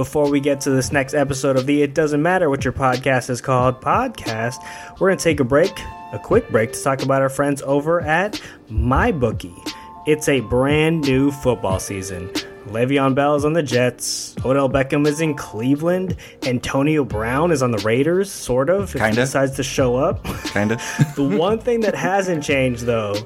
Before we get to this next episode of the It Doesn't Matter What Your Podcast is Called podcast, we're going to take a break, a quick break, to talk about our friends over at MyBookie. It's a brand new football season. Le'Veon Bell is on the Jets. Odell Beckham is in Cleveland. Antonio Brown is on the Raiders, sort of. If Kinda. he decides to show up. Kind of. the one thing that hasn't changed, though,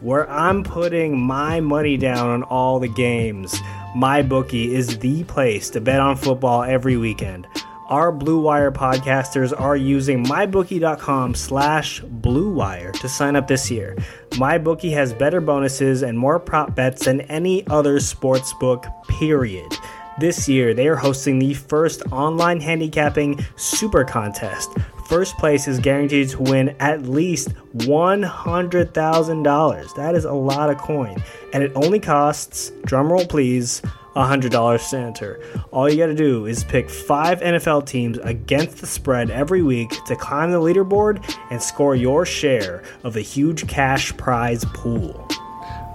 where I'm putting my money down on all the games, my bookie is the place to bet on football every weekend. Our Blue Wire podcasters are using mybookie.com slash Blue Wire to sign up this year. MyBookie has better bonuses and more prop bets than any other sports book, period. This year, they are hosting the first online handicapping super contest. First place is guaranteed to win at least $100,000. That is a lot of coin. And it only costs, drumroll please, $100 to enter. All you gotta do is pick five NFL teams against the spread every week to climb the leaderboard and score your share of the huge cash prize pool.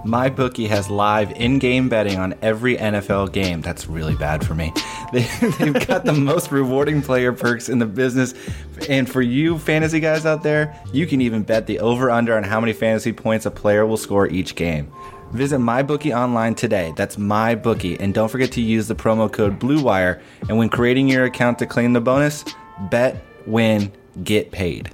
My bookie has live in-game betting on every NFL game. That's really bad for me. They, they've got the most rewarding player perks in the business, and for you fantasy guys out there, you can even bet the over/under on how many fantasy points a player will score each game. Visit MyBookie online today. That's MyBookie, and don't forget to use the promo code BlueWire. And when creating your account to claim the bonus, bet, win, get paid.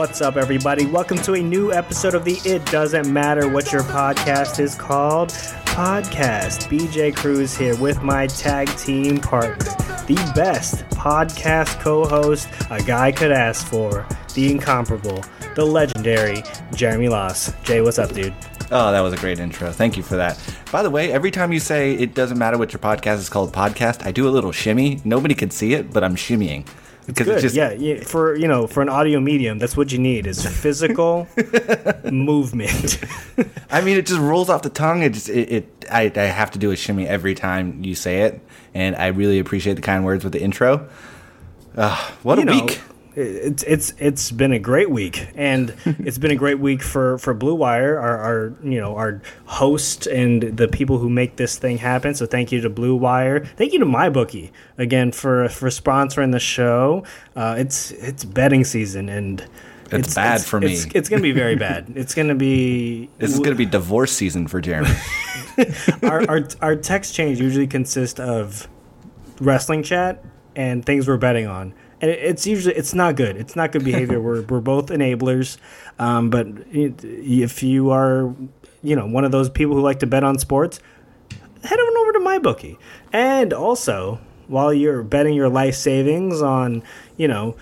What's up, everybody? Welcome to a new episode of the It Doesn't Matter What Your Podcast is Called podcast. BJ Cruz here with my tag team partner, the best podcast co host a guy could ask for, the incomparable, the legendary Jeremy Loss. Jay, what's up, dude? Oh, that was a great intro. Thank you for that. By the way, every time you say it doesn't matter what your podcast is called podcast, I do a little shimmy. Nobody can see it, but I'm shimmying. Because Good. yeah, yeah, for you know, for an audio medium, that's what you need is physical movement. I mean, it just rolls off the tongue. It just, it, it I, I have to do a shimmy every time you say it. And I really appreciate the kind words with the intro. Uh, what a know, week. It's it's it's been a great week, and it's been a great week for for Blue Wire, our, our you know our host and the people who make this thing happen. So thank you to Blue Wire. Thank you to MyBookie again for for sponsoring the show. Uh, it's it's betting season, and It's bad for me. It's, it's gonna be very bad. It's gonna be This is going to be divorce season for Jeremy. our, our our text change usually consist of wrestling chat and things we're betting on. And it- it's usually it's not good. It's not good behavior. we're we're both enablers. Um, but if you are, you know, one of those people who like to bet on sports, head on over to my bookie. And also, while you're betting your life savings on, you know,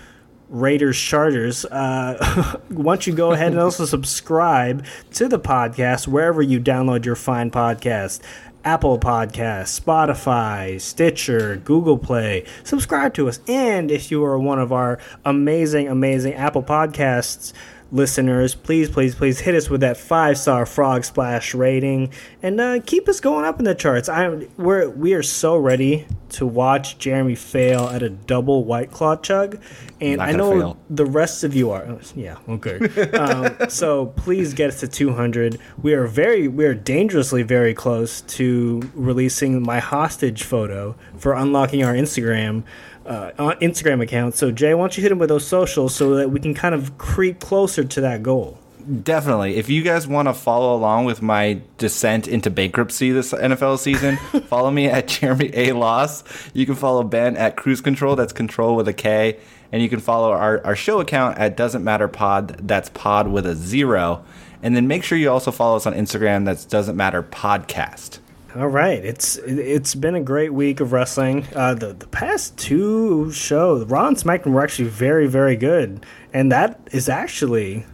Raiders Chargers, uh, why don't you go ahead and also subscribe to the podcast wherever you download your fine podcast. Apple Podcasts, Spotify, Stitcher, Google Play. Subscribe to us. And if you are one of our amazing, amazing Apple Podcasts listeners, please, please, please hit us with that five star frog splash rating and uh, keep us going up in the charts. I we're we are so ready to watch Jeremy fail at a double white claw chug, and I know fail. the rest of you are. oh, Yeah, okay. um, so please get us to 200. We are very, we are dangerously very close to releasing my hostage photo for unlocking our Instagram. Uh, on Instagram account. So Jay, why don't you hit him with those socials so that we can kind of creep closer to that goal? Definitely. If you guys want to follow along with my descent into bankruptcy this NFL season, follow me at Jeremy A. Loss. You can follow Ben at Cruise Control. That's control with a K. And you can follow our, our show account at Doesn't Matter Pod. That's pod with a zero. And then make sure you also follow us on Instagram. That's Doesn't Matter Podcast. All right, it's it's been a great week of wrestling. Uh, the the past two shows, Raw and SmackDown, were actually very very good, and that is actually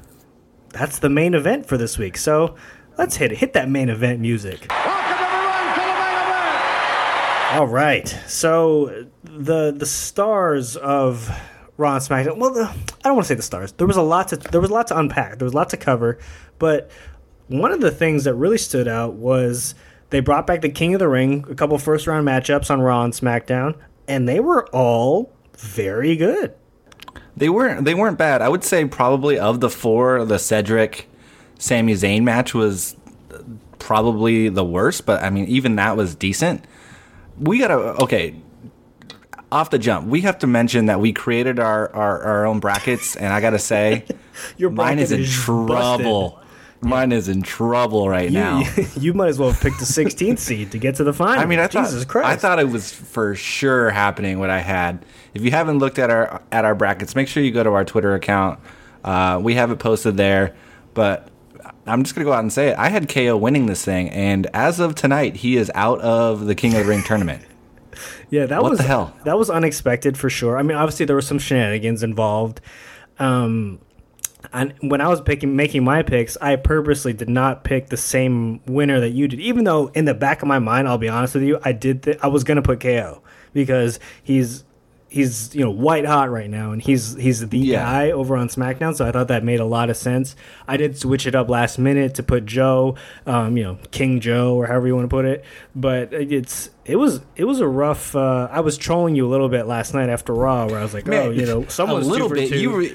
that's the main event for this week. So let's hit it. Hit that main event music. Welcome everyone to the main event. All right, so the the stars of Raw and SmackDown. Well, the, I don't want to say the stars. There was a lot to there was a lot to unpack. There was a lot to cover, but one of the things that really stood out was they brought back the King of the Ring, a couple first round matchups on Raw and SmackDown, and they were all very good. They weren't they weren't bad. I would say probably of the four, the Cedric Sami Zayn match was probably the worst, but I mean even that was decent. We gotta okay. Off the jump, we have to mention that we created our, our, our own brackets, and I gotta say, Your mine is in is trouble. Mine is in trouble right now. You, you might as well have picked the 16th seed to get to the final. I mean, I thought Christ. I thought it was for sure happening what I had. If you haven't looked at our at our brackets, make sure you go to our Twitter account. Uh, we have it posted there. But I'm just gonna go out and say it. I had KO winning this thing, and as of tonight, he is out of the King of the Ring tournament. Yeah, that What was the hell? That was unexpected for sure. I mean, obviously there were some shenanigans involved. Um, and when I was picking making my picks, I purposely did not pick the same winner that you did. Even though in the back of my mind, I'll be honest with you, I did. Th- I was gonna put KO because he's he's you know white hot right now, and he's he's the Yeah. guy over on SmackDown. So I thought that made a lot of sense. I did switch it up last minute to put Joe, um, you know King Joe or however you want to put it. But it's it was it was a rough. Uh, I was trolling you a little bit last night after Raw, where I was like, oh, you know, someone's a little bit. two. You were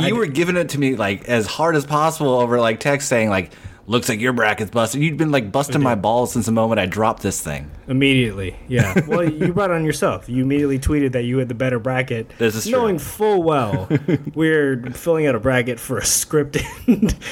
I you were giving it to me like as hard as possible over like text saying like, "Looks like your bracket's busted." You'd been like busting my balls since the moment I dropped this thing. Immediately, yeah. Well, you brought it on yourself. You immediately tweeted that you had the better bracket, This is true. knowing full well we're filling out a bracket for a scripted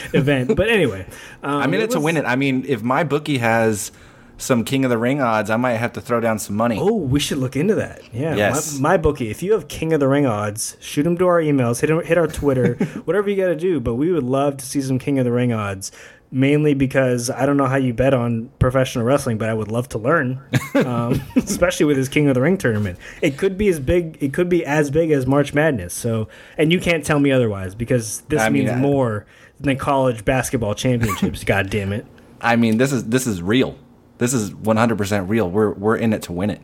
event. But anyway, um, I mean, it to was- win it. I mean, if my bookie has some King of the Ring odds, I might have to throw down some money. Oh, we should look into that. Yeah, Yes. my, my bookie. If you have King of the Ring odds, shoot them to our emails, hit hit our Twitter, whatever you got to do. But we would love to see some King of the Ring odds. Mainly because I don't know how you bet on professional wrestling, but I would love to learn, um, especially with this King of the Ring tournament. It could be as big. It could be as big as March Madness. So, and you can't tell me otherwise because this I mean, means I- more than college basketball championships. God damn it! I mean, this is this is real. This is 100% real. We're we're in it to win it.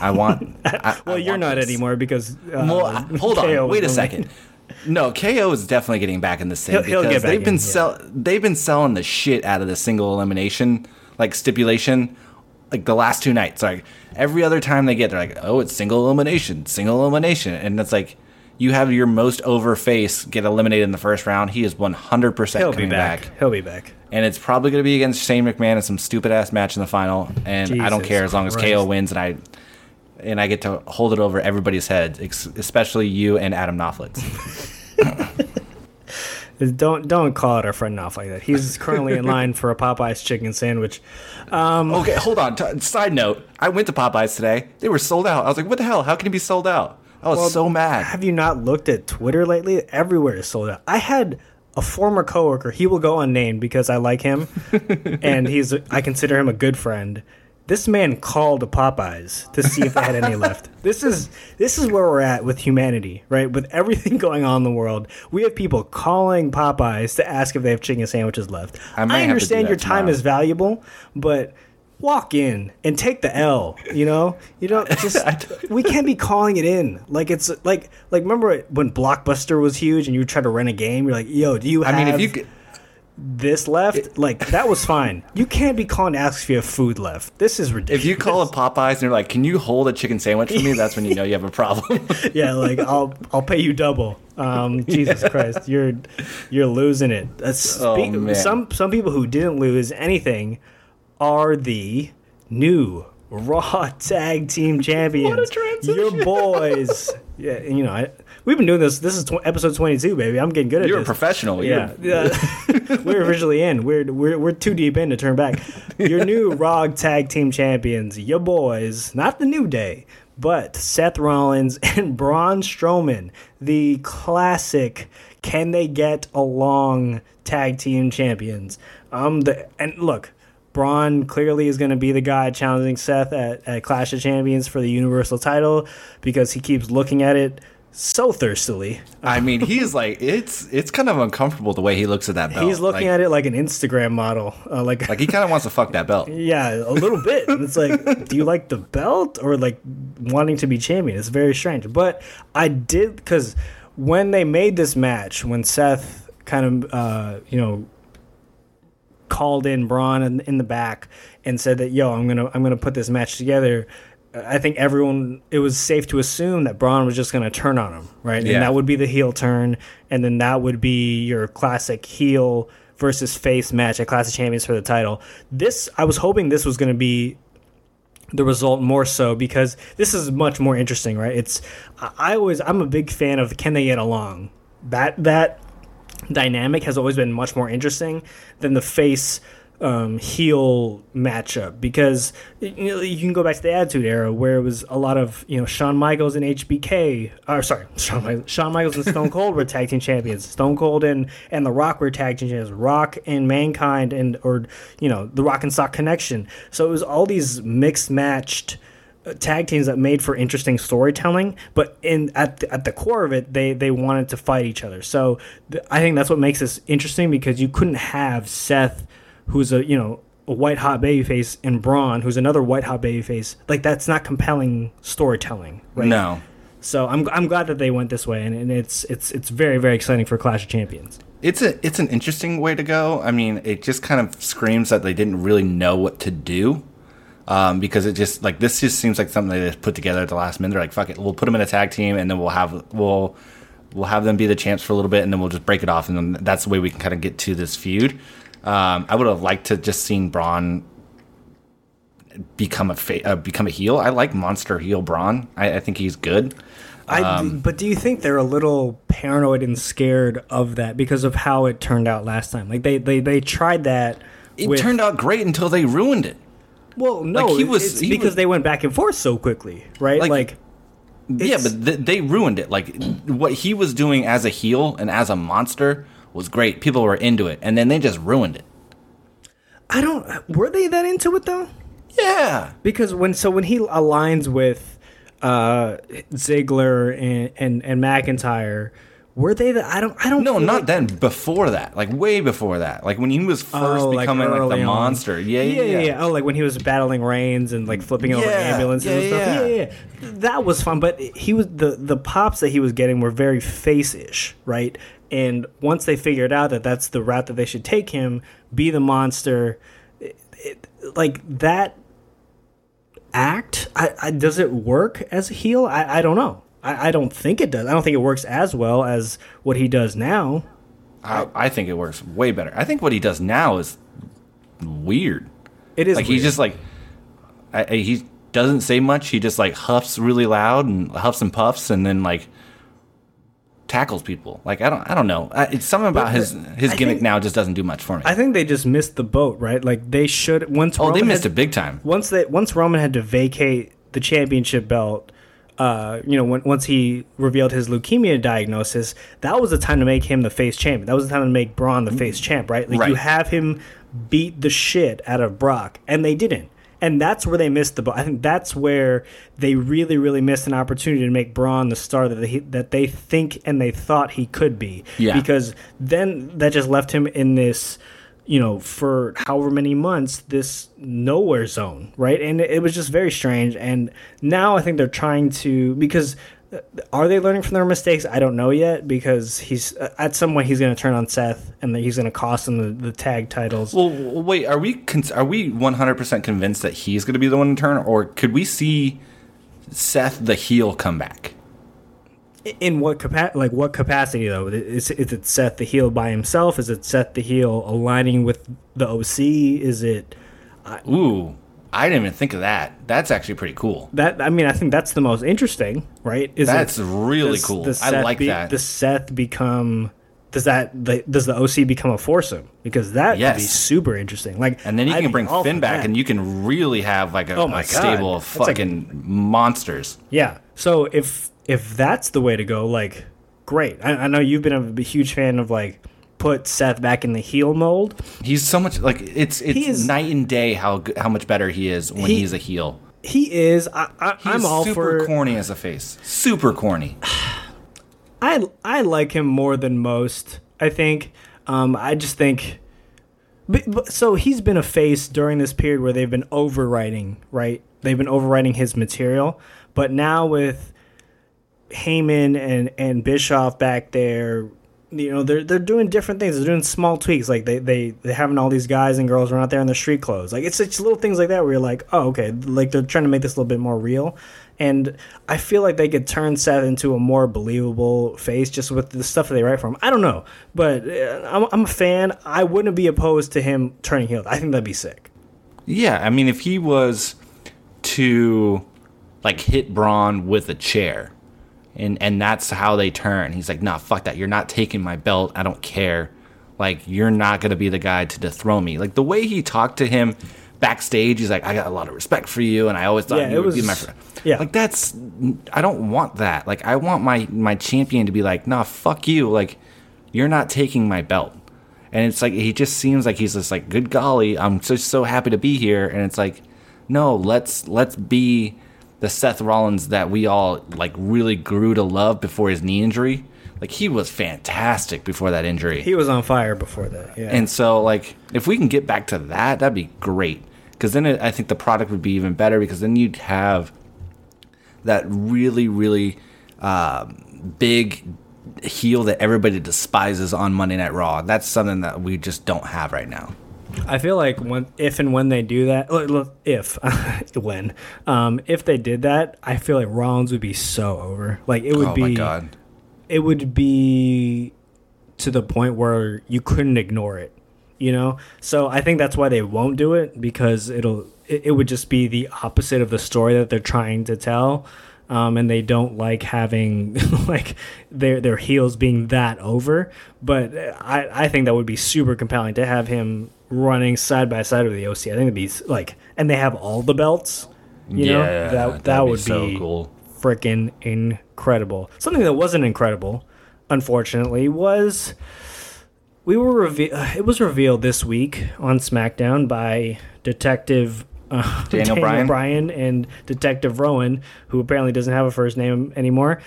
I want. I, Well, I you're want not this. anymore because uh, Well, hold KO on. Wait a second. No, KO is definitely getting back in this thing He'll- because they've been yeah. sell they've been selling the shit out of the single elimination like stipulation like the last two nights. Like every other time they get, they're like, "Oh, it's single elimination, single elimination," and it's like you have your most over face get eliminated in the first round. He is 100 percent He'll be coming back. back. He'll be back. And it's probably going to be against Shane McMahon in some stupid ass match in the final. And I don't Jesus care as long as KO wins and I and I get to hold it over everybody's heads, ex- especially you and Adam Knopflitz. Don't don't call it our friend off like that. He's currently in line for a Popeyes chicken sandwich. Um, okay, hold on. T- side note: I went to Popeyes today. They were sold out. I was like, "What the hell? How can it be sold out?" I was so mad. Have you not looked at Twitter lately? Everywhere is sold out. I had a former coworker. He will go unnamed because I like him, and he's I consider him a good friend. This man called to Popeyes to see if they had any left. This is this is where we're at with humanity, right? With everything going on in the world, we have people calling Popeyes to ask if they have chicken sandwiches left. I I have to do understand your time tomorrow. is valuable, but walk in and take the L. You know, you don't just. we can't be calling it in like it's like like remember when Blockbuster was huge and you tried to rent a game. You're like, yo, do you have I mean, if you could, this left? like that was fine. You can't be calling to ask if you have food left. This is ridiculous. if you call a Popeyes and they're like, "Can you hold a chicken sandwich for me?" That's when you know you have a problem. yeah, like I'll I'll pay you double. Um, Jesus Christ, you're you're losing it. Uh, Oh, man. Some some people who didn't lose anything are the new Raw Tag Team Champions. transition. Your boys. yeah, and, you know I, we've been doing this. This is tw- episode twenty two, baby. I'm getting good at this. You're a professional. Yeah, You're- yeah. we're officially in. We're, we're we're too deep in to turn back. Your new Raw Tag Team Champions, your boys, not the New Day, but Seth Rollins and Braun Strowman, the classic. Can they get along tag team champions? Um, the and look. Braun clearly is going to be the guy challenging Seth at, at Clash of Champions for the Universal title because he keeps looking at it so thirstily. I mean, he's like, it's it's kind of uncomfortable the way he looks at that belt. He's looking like, at it like an Instagram model, uh, like, like he kind of wants to fuck that belt. yeah, a little bit. And it's like, do you like the belt or like wanting to be champion? It's very strange. But I did because when they made this match, when Seth kind of, uh, you know, called in Braun in, in the back and said that yo, I'm gonna I'm gonna put this match together. I think everyone it was safe to assume that Braun was just going to turn on him, right? Yeah. And that would be the heel turn, and then that would be your classic heel versus face match at Clash of Champions for the title. This I was hoping this was going to be the result more so because this is much more interesting, right? It's I I always I'm a big fan of can they get along. That that dynamic has always been much more interesting than the face um, heel matchup. Because you know you can go back to the Attitude Era where it was a lot of you know Shawn Michaels and HBK or sorry Shawn, Mi- Shawn Michaels and Stone Cold were tag team champions. Stone Cold and and The Rock were tag team champions. Rock and Mankind and or you know the Rock and Sock Connection. So it was all these mixed matched uh, tag teams that made for interesting storytelling but in at the, at the core of it they they wanted to fight each other so th- i think that's what makes this interesting because you couldn't have Seth who's a you know a white hot babyface and Braun who's another white hot babyface like that's not compelling storytelling right No. so I'm, I'm glad that they went this way and, and it's it's it's very very exciting for Clash of Champions It's a it's an interesting way to go. I mean, it just kind of screams that they didn't really know what to do. Um, because it just like this just seems like something they just put together at the last minute. They're like, fuck it, we'll put them in a tag team, and then we'll have we'll we'll have them be the champs for a little bit, and then we'll just break it off, and then that's the way we can kind of get to this feud. Um, I would have liked to just seen Braun become a fa- uh, become a heel. I like monster heel Braun. I, I think he's good. I, Um, but do you think they're a little paranoid and scared of that because of how it turned out last time? Like they they, they tried that. It with- turned out great until they ruined it. Well. No, like, he was- it's he because was- they went back and forth so quickly, right? Like- Like, Yeah, but th- they ruined it. Like what he was doing as a heel and as a monster was great. People were into it, and then they just ruined it. I don't. Were they that into it though? Yeah, Because when so when he aligns with uh Ziggler and and, and McIntyre, were they the? I don't. I don't. no, not like- then. Before that, like way before that, like when he was oh, first Oh, becoming like, early the on. monster. Yeah, yeah, yeah. Oh, like when he was battling Reigns and like flipping over Yeah, ambulances and yeah, stuff. yeah. Yeah, yeah, yeah. That was fun, but he was the the pops that he was getting were very face-ish, right? And once they figured out that that's the route that they should take him, be the monster, it, it, like that act, I, I, does it work as a heel? I, I don't know. I, I don't think it does. I don't think it works as well as what he does now. I, I think it works way better. I think what he does now is weird. It is like he's just like I, I- he doesn't say much. He just like huffs really loud and huffs and puffs, and then like tackles people. Like I don't I don't know. I, it's something about But his his I gimmick think- now just doesn't do much for me. I think they just missed the boat, right? Like they should once. oh, they missed had- it big time. once they once Roman had to vacate the championship belt. Uh, you know, when, once he revealed his leukemia diagnosis, that was the time to make him the face champion. That was the time to make Braun the face champ, right? Like you have him beat the shit out of Brock, and they didn't. And that's where they missed the boat. I think that's where they really, really missed an opportunity to make Braun the star that they, that they think and they thought he could be. Yeah. Because then that just left him in this, you know, for however many months, this nowhere zone, right? And it was just very strange. And now I think they're trying to because uh, are they learning from their mistakes? I don't know yet because he's uh, at some point he's going to turn on Seth and he's going to cost him the, the tag titles. Well, wait. Are we are we one hundred percent convinced that he's going to be the one to turn, or could we see Seth the heel come back? In what capa- like what capacity though? Is, is it Seth the heel by himself? Is it Seth the heel aligning with the OC? Is it Ooh, I didn't even think of that. That's actually pretty cool. that? I mean, I think that's the most interesting, right? Is it- That's really does- cool. does I like be- that. Does Seth become? Does that the, does the OC become a foursome? Because that would be super interesting. Like, And then you I'd can bring Finn back, that. and you can really have like a, Oh a stable of That's like- fucking monsters. Yeah. So if if that's the way to go, like, great. I, I know you've been a, huge fan of like put Seth back in the heel mold. He's so much like it's it's is- night and day how how much better he is when He- he's a heel. He is. I, I, He's I'm all super for. corny as a face. Super corny. I I like him more than most. I think. Um, I just think. But, but, so he's been a face during this period where they've been overwriting, right? They've been overwriting his material, but now with Heyman and and Bischoff back there, you know they're they're doing different things. They're doing small tweaks, like they they they having all these guys and girls run out there in their street clothes. Like it's it's little things like that where you're like, oh okay, like they're trying to make this a little bit more real. And I feel like they could turn Seth into a more believable face just with the stuff that they write for him. I don't know, but uh, I'm, I'm a fan. I wouldn't be opposed to him turning heel. I think that'd be sick. Yeah, I mean, if he was to like hit Braun with a chair, and and that's how they turn. He's like, nah, fuck that. You're not taking my belt. I don't care. Like, you're not gonna be the guy to dethrone me. Like the way he talked to him backstage, he's like, I got a lot of respect for you, and I always thought Yeah, you would be my friend. yeah. like that's I don't want that. Like I want my my champion to be like, nah, fuck you. Like you're not taking my belt. And it's like he just seems like he's just like, good golly, I'm just so happy to be here. And it's like, no, let's let's be the Seth Rollins that we all like really grew to love before his knee injury. Like he was fantastic before that injury. He was on fire before that. Yeah. And so, like, if we can get back to that, that'd be great. Because then it, I think the product would be even better. Because then you'd have that really, really uh, big heel that everybody despises on Monday Night Raw. That's something that we just don't have right now. I feel like when, if and when they do that, if, when, um, if they did that, I feel like Rollins would be so over. Like it would oh be, my god! it would be to the point where you couldn't ignore it, you know. So I think that's why they won't do it because it'll, it, it would just be the opposite of the story that they're trying to tell. Um, and they don't like having like their their heels being that over, but I, I think that would be super compelling to have him running side by side with the OC. I think it'd be like, and they have all the belts. You know, that that would so be cool. freaking incredible. Something that wasn't incredible, unfortunately, was we were reve- it was revealed this week on SmackDown by Detective uh, Daniel Bryan? Bryan and Detective Rowan, who apparently doesn't have a first name anymore.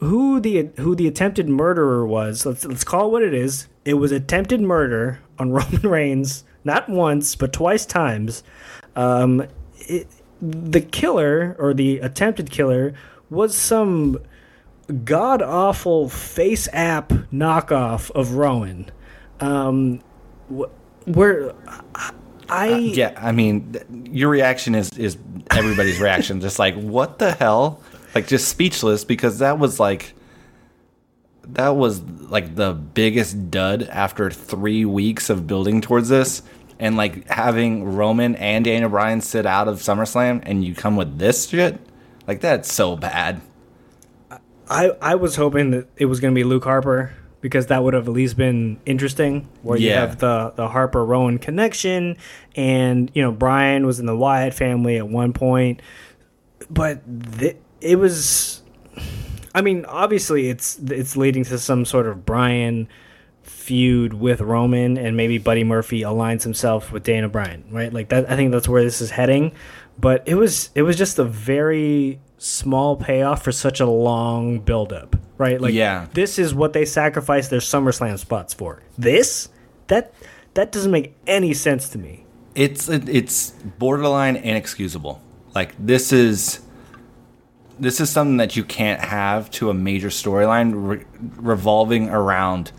Who the who the attempted murderer was? Let's let's call it what it is. It was attempted murder on Roman Reigns, not once but twice times. Um, it, the killer or the attempted killer was some god awful face app knockoff of Rowan. Um, wh- where I Yeah, I mean, th- your reaction is is everybody's reaction. Just like, what the hell? Like, just speechless because that was like, that was like the biggest dud after three weeks of building towards this, and like having Roman and Daniel Bryan sit out of SummerSlam, and you come with this shit. Like, that's so bad. I I was hoping that it was going to be Luke Harper because that would have at least been interesting. Where you have the the Harper Rowan connection, and you know Bryan was in the Wyatt family at one point, but th- it was. I mean, obviously, it's it's leading to some sort of Bryan feud with Roman, and maybe Buddy Murphy aligns himself with Daniel Bryan, right? Like that. I think that's where this is heading. But it was it was just a very small payoff for such a long buildup, right? Like, Yeah. this is what they sacrificed their SummerSlam spots for. This that that doesn't make any sense to me. it's it's borderline inexcusable. Like this is this is something that you can't have to a major storyline re- revolving around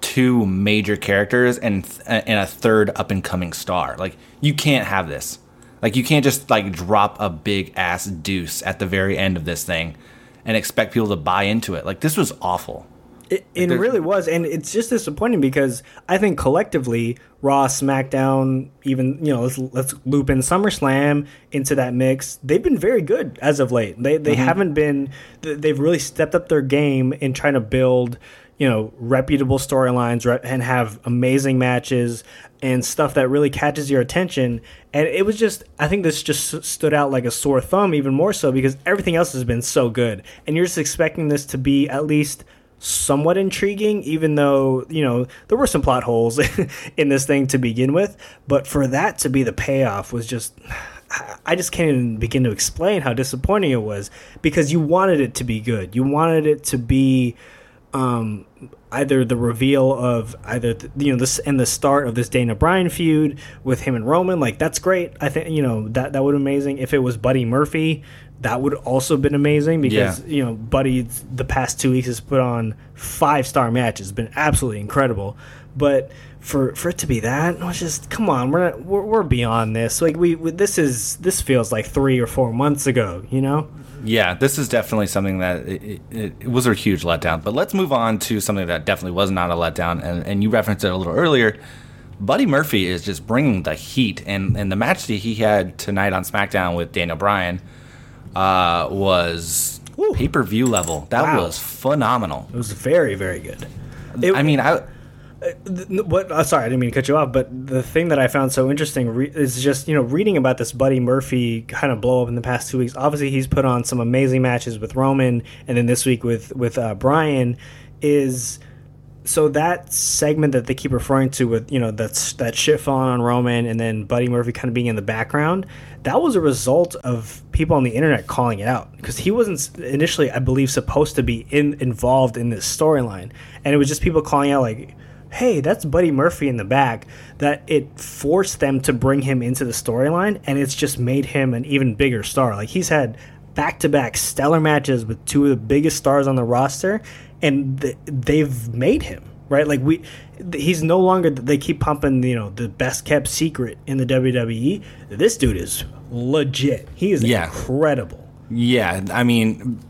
two major characters and th- and a third up and coming star. Like you can't have this. Like you can't just like drop a big ass deuce at the very end of this thing and expect people to buy into it. Like this was awful. It, it really was, and it's just disappointing because I think collectively, Raw, SmackDown, even you know, let's let's loop in SummerSlam into that mix. They've been very good as of late. They they mm-hmm. haven't been. They've really stepped up their game in trying to build, you know, reputable storylines re- and have amazing matches and stuff that really catches your attention. And it was just, I think this just stood out like a sore thumb, even more so because everything else has been so good, and you're just expecting this to be at least somewhat intriguing, even though, you know, there were some plot holes in this thing to begin with. But for that to be the payoff was just. I just can't even begin to explain how disappointing it was because you wanted it to be good. You wanted it to be, um, either the reveal of either the, you know this and the start of this Daniel Bryan feud with him and Roman, like that's great. I think you know that that would be amazing. If it was Buddy Murphy, that would also been amazing because Yeah. you know Buddy the past two weeks has put on five star matches, been absolutely incredible. But for for it to be that, it was just come on, we're not, we're, we're beyond this. Like we, we this is this feels like three or four months ago, you know. Yeah, this is definitely something that it, it, it was a huge letdown. But let's move on to something that definitely was not a letdown, and, and you referenced it a little earlier. Buddy Murphy is just bringing the heat, and, and the match that he had tonight on SmackDown with Daniel Bryan uh, was pay per view level. That Wow. was phenomenal. It was very very good. It- I mean, I what uh, sorry i didn't mean to cut you off but the thing that i found so interesting re- is just you know reading about this buddy murphy kind of blow up in the past two weeks obviously he's put on some amazing matches with roman and then this week with with uh, Bryan is so that segment that they keep referring to with you know that's that shit falling on Roman and then Buddy Murphy kind of being in the background, that was a result of people on the internet calling it out because he wasn't initially, I believe, supposed to be in involved in this storyline, and it was just people calling out like, "Hey, that's Buddy Murphy in the back." That it forced them to bring him into the storyline, and it's just made him an even bigger star. Like he's had back-to-back stellar matches with two of the biggest stars on the roster and th- they've made him right like we he's no longer they keep pumping you know the best kept secret in the WWE this dude is legit he is Yeah. incredible Yeah, I mean,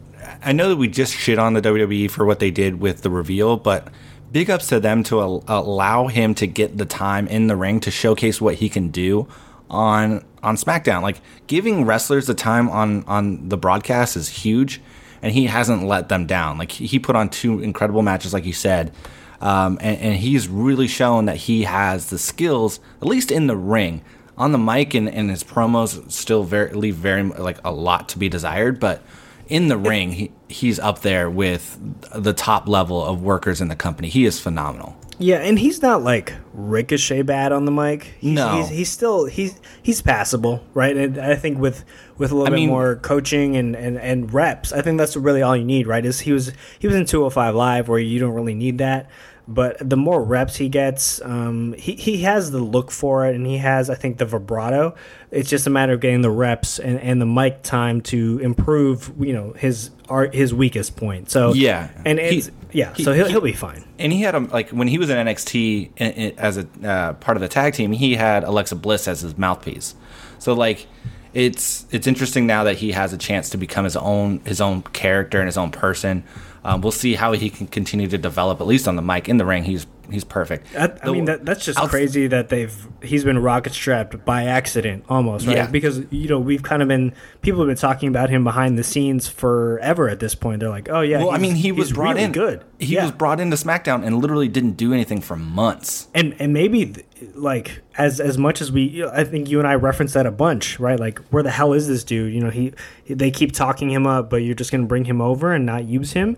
I know that we just shit on the WWE for what they did with the reveal, but big ups to them to al- allow him to get the time in the ring to showcase what he can do on on SmackDown. Like giving wrestlers the time on on the broadcast is huge, and he hasn't let them down. Like he put on two incredible matches, like you said. Um, and, and he's really shown that he has the skills, at least in the ring, on the mic and, and his promos still very leave very like a lot to be desired, but in the ring he, he's up there with the top level of workers in the company. He is phenomenal. yeah and he's not like ricochet bad on the mic he's, No. he's, he's still he's he's passable right and I think with with a little I bit mean- more coaching and, and and reps I think that's really all you need right is he was he was in 205 live where you don't really need that but the more reps he gets, um, he, he has the look for it, and he has, I think, the vibrato. It's just a matter of getting the reps and, and the mic time to improve, you know, his art, his weakest point. So Yeah. and He- yeah, he- so he'll, he- he'll be fine. And he had a like when he was in NXT in, in, as a uh, part of the tag team, he had Alexa Bliss as his mouthpiece. So like it's it's interesting now that he has a chance to become his own his own character and his own person. Um, we'll see how he can continue to develop at least on the mic in the ring. He's he's perfect. I, I mean that that's just outs- crazy that they've he's been rocket strapped by accident almost right Yeah. because you know we've kind of been people have been talking about him behind the scenes forever at this point they're like oh yeah Well, I mean, he was brought really in good He Yeah. was brought into SmackDown and literally didn't do anything for months. and and maybe like as as much as we you know, I think you and I referenced that a bunch right like where the hell is this dude you know he they keep talking him up but you're just gonna bring him over and not use him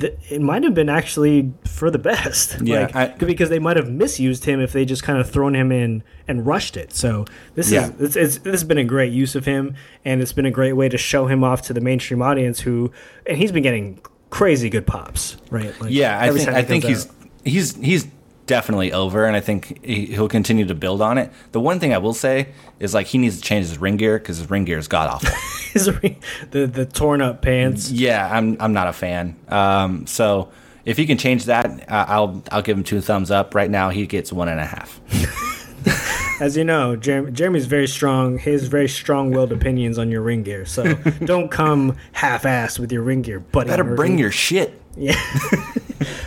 Th- it might have been actually for the best Yeah, like, I- because they might have misused him if they just kind of thrown him in and rushed it so this Yeah. is it's, it's, this has been a great use of him and it's been a great way to show him off to the mainstream audience who and he's been getting crazy good pops right like, Yeah, I think I think he's out. he's he's definitely over, and I think he, he'll continue to build on it. The one thing I will say is like he needs to change his ring gear because his ring gear is god awful. His ring- the the torn up pants. yeah, I'm I'm not a fan. Um, so if he can change that, uh, I'll I'll give him two thumbs up. Right now, he gets one and a half. As you know, Jeremy, Jeremy's very strong. His very strong-willed opinions on your ring gear. So don't come half-assed with your ring gear, buddy. Better bring your shit. Yeah.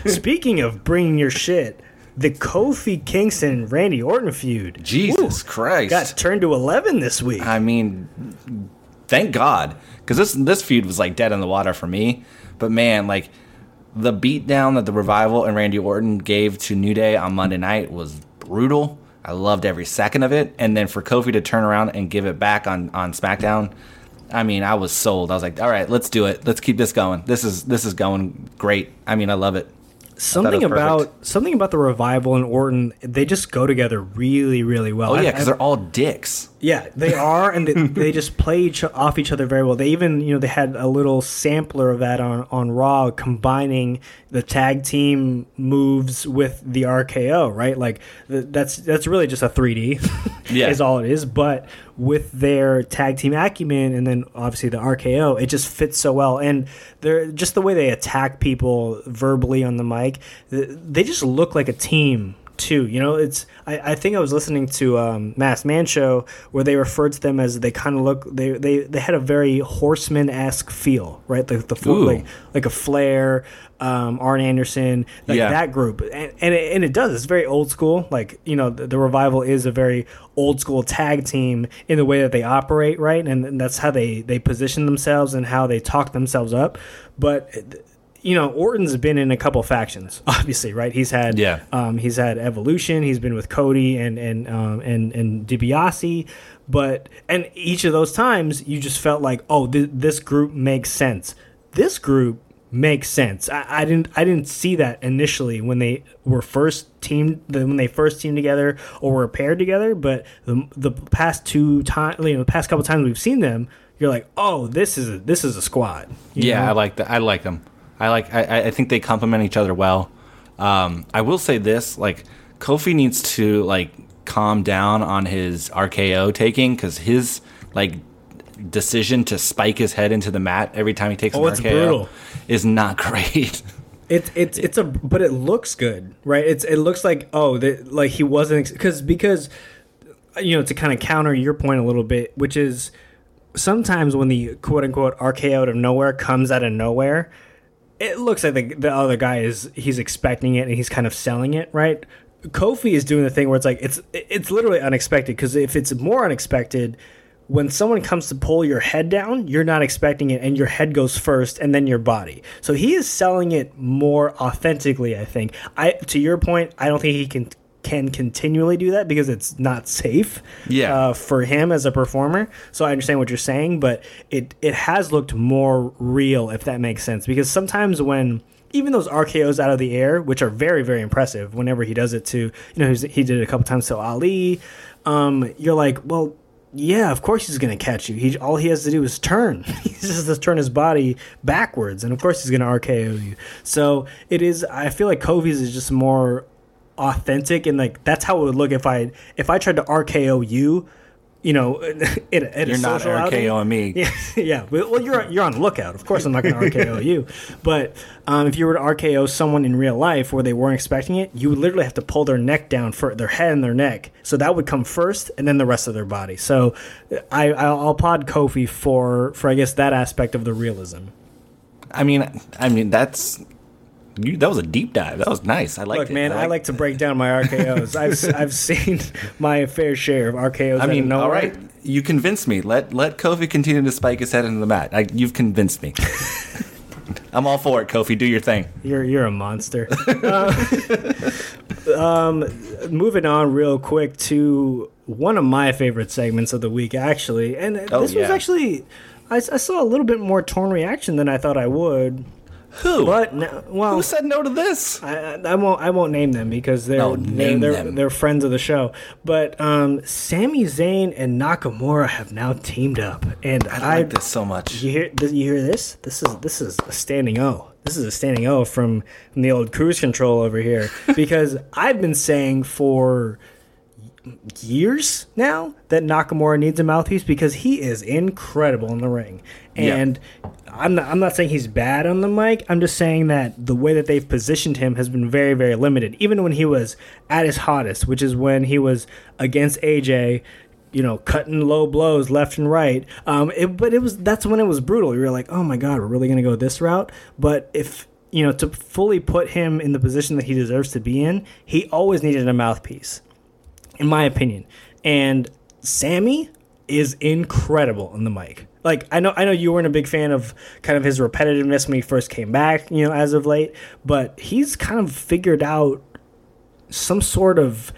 Speaking of bringing your shit, the Kofi Kingston Randy Orton feud. Jesus Christ! got turned to eleven this week. I mean, thank God, because this this feud was like dead in the water for me. But man, like the beatdown that the revival and Randy Orton gave to New Day on Monday night was brutal. I loved every second of it, and then for Kofi to turn around and give it back on on SmackDown. I mean, I was sold. I was like, "All right, let's do it. Let's keep this going. This is this is going great. I mean, I love it." Something was perfect. about something about the revival and Orton, they just go together really, really well. Oh yeah, because they're all dicks. Yeah, they are, and they, they just play each off each other very well. They even, you know, they had a little sampler of that on on Raw, combining the tag team moves with the RKO. Right, like th- that's that's really just a 3D, Yeah. is all it is. But with their tag team acumen, and then obviously the RKO, it just fits so well. And they're just the way they attack people verbally on the mic. They just look like a team too. You know, it's I, I think I was listening to um, Masked Man Show where they referred to them as they kind of look they, they they had a very horseman esque feel, right? The the like like a Flair, um, Arn Anderson, like Yeah. that group, and and it, and it does. It's very old school. Like you know, the, the revival is a very old school tag team in the way that they operate, right? And, and that's how they they position themselves and how they talk themselves up, but you know, Orton's been in a couple factions, obviously, right? He's had, Yeah. um, he's had Evolution. He's been with Cody and and um, and and DiBiase, but and each of those times, you just felt like, oh, th- this group makes sense. This group makes sense. I, I didn't I didn't see that initially when they were first teamed when they first teamed together or were paired together, but the the past two times, you know, the past couple times we've seen them, you're like, oh, this is a, this is a squad. Yeah, know? I like that. I like them. I like. I, I- think they complement each other well. Um, I will say this: like Kofi needs to like calm down on his RKO taking because his like decision to spike his head into the mat every time he takes Oh, an it's RKO brutal. is not great. It's it's it's a but it looks good, right? It's it looks like oh like he wasn't because because you know to kind of counter your point a little bit, which is sometimes when the quote unquote RKO out of nowhere comes out of nowhere, it looks like the, the other guy is he's expecting it and he's kind of selling it, right? Kofi is doing the thing where it's like it's it's literally unexpected because if it's more unexpected, when someone comes to pull your head down, you're not expecting it, and your head goes first, and then your body. So he is selling it more authentically. I think. I to your point, I don't think he can can continually do that because it's not safe. Yeah. Uh, for him as a performer. So I understand what you're saying, but it it has looked more real, if that makes sense. Because sometimes when even those RKO's out of the air, which are very very impressive, whenever he does it to you know he's, he did it a couple times to Ali, um, you're like, well. Yeah, of course he's gonna catch you. He all he has to do is turn. he just has to turn his body backwards, and of course he's gonna RKO you. So it is. I feel like Kofi's is just more authentic and like that's how it would look if I if I tried to RKO you, you know, in, a- in You're a not social outing. RKOing me. Yeah, yeah. Well, you're you're on the lookout. Of course, I'm not going to RKO you. But um, if you were to RKO someone in real life where they weren't expecting it, you would literally have to pull their neck down for their head and their neck. So that would come first, and then the rest of their body. So I I'll, I'll pod Kofi for for I guess that aspect of the realism. I mean, I mean that's you, that was a deep dive. That was nice. I like. That. Look, man, I like to break down my RKO's. I've I've seen my fair share of RKO's. I mean, no all right, you convinced me. Let let Kofi continue to spike his head into the mat. I, you've convinced me. I'm all for it, Kofi. Do your thing. You're you're a monster. Uh, um, moving on real quick to one of my favorite segments of the week, actually, and Oh, this was actually I, I saw a little bit more torn reaction than I thought I would. Who? But no, well, Who said no to this? I, I I won't I won't name them because they're No, they're, name they're, them. they're friends of the show. But um, Sami Zayn and Nakamura have now teamed up, and I like this so much. you hear this, you hear this? This is this is a standing O. This is a standing O from, from the old cruise control over here because I've been saying for years now that Nakamura needs a mouthpiece because he is incredible in the ring. Yeah. I'm not, I'm not saying he's bad on the mic. I'm just saying that the way that they've positioned him has been very very limited. Even when he was at his hottest, which is when he was against AJ, you know, cutting low blows left and right. Um, it, but it was that's when it was brutal. You were like, oh my god, we're really gonna go this route. But if you know, to fully put him in the position that he deserves to be in, he always needed a mouthpiece in my opinion. And Sami is incredible on the mic. Like I know I know you weren't a big fan of kind of his repetitiveness when he first came back, you know, as of late, but he's kind of figured out some sort of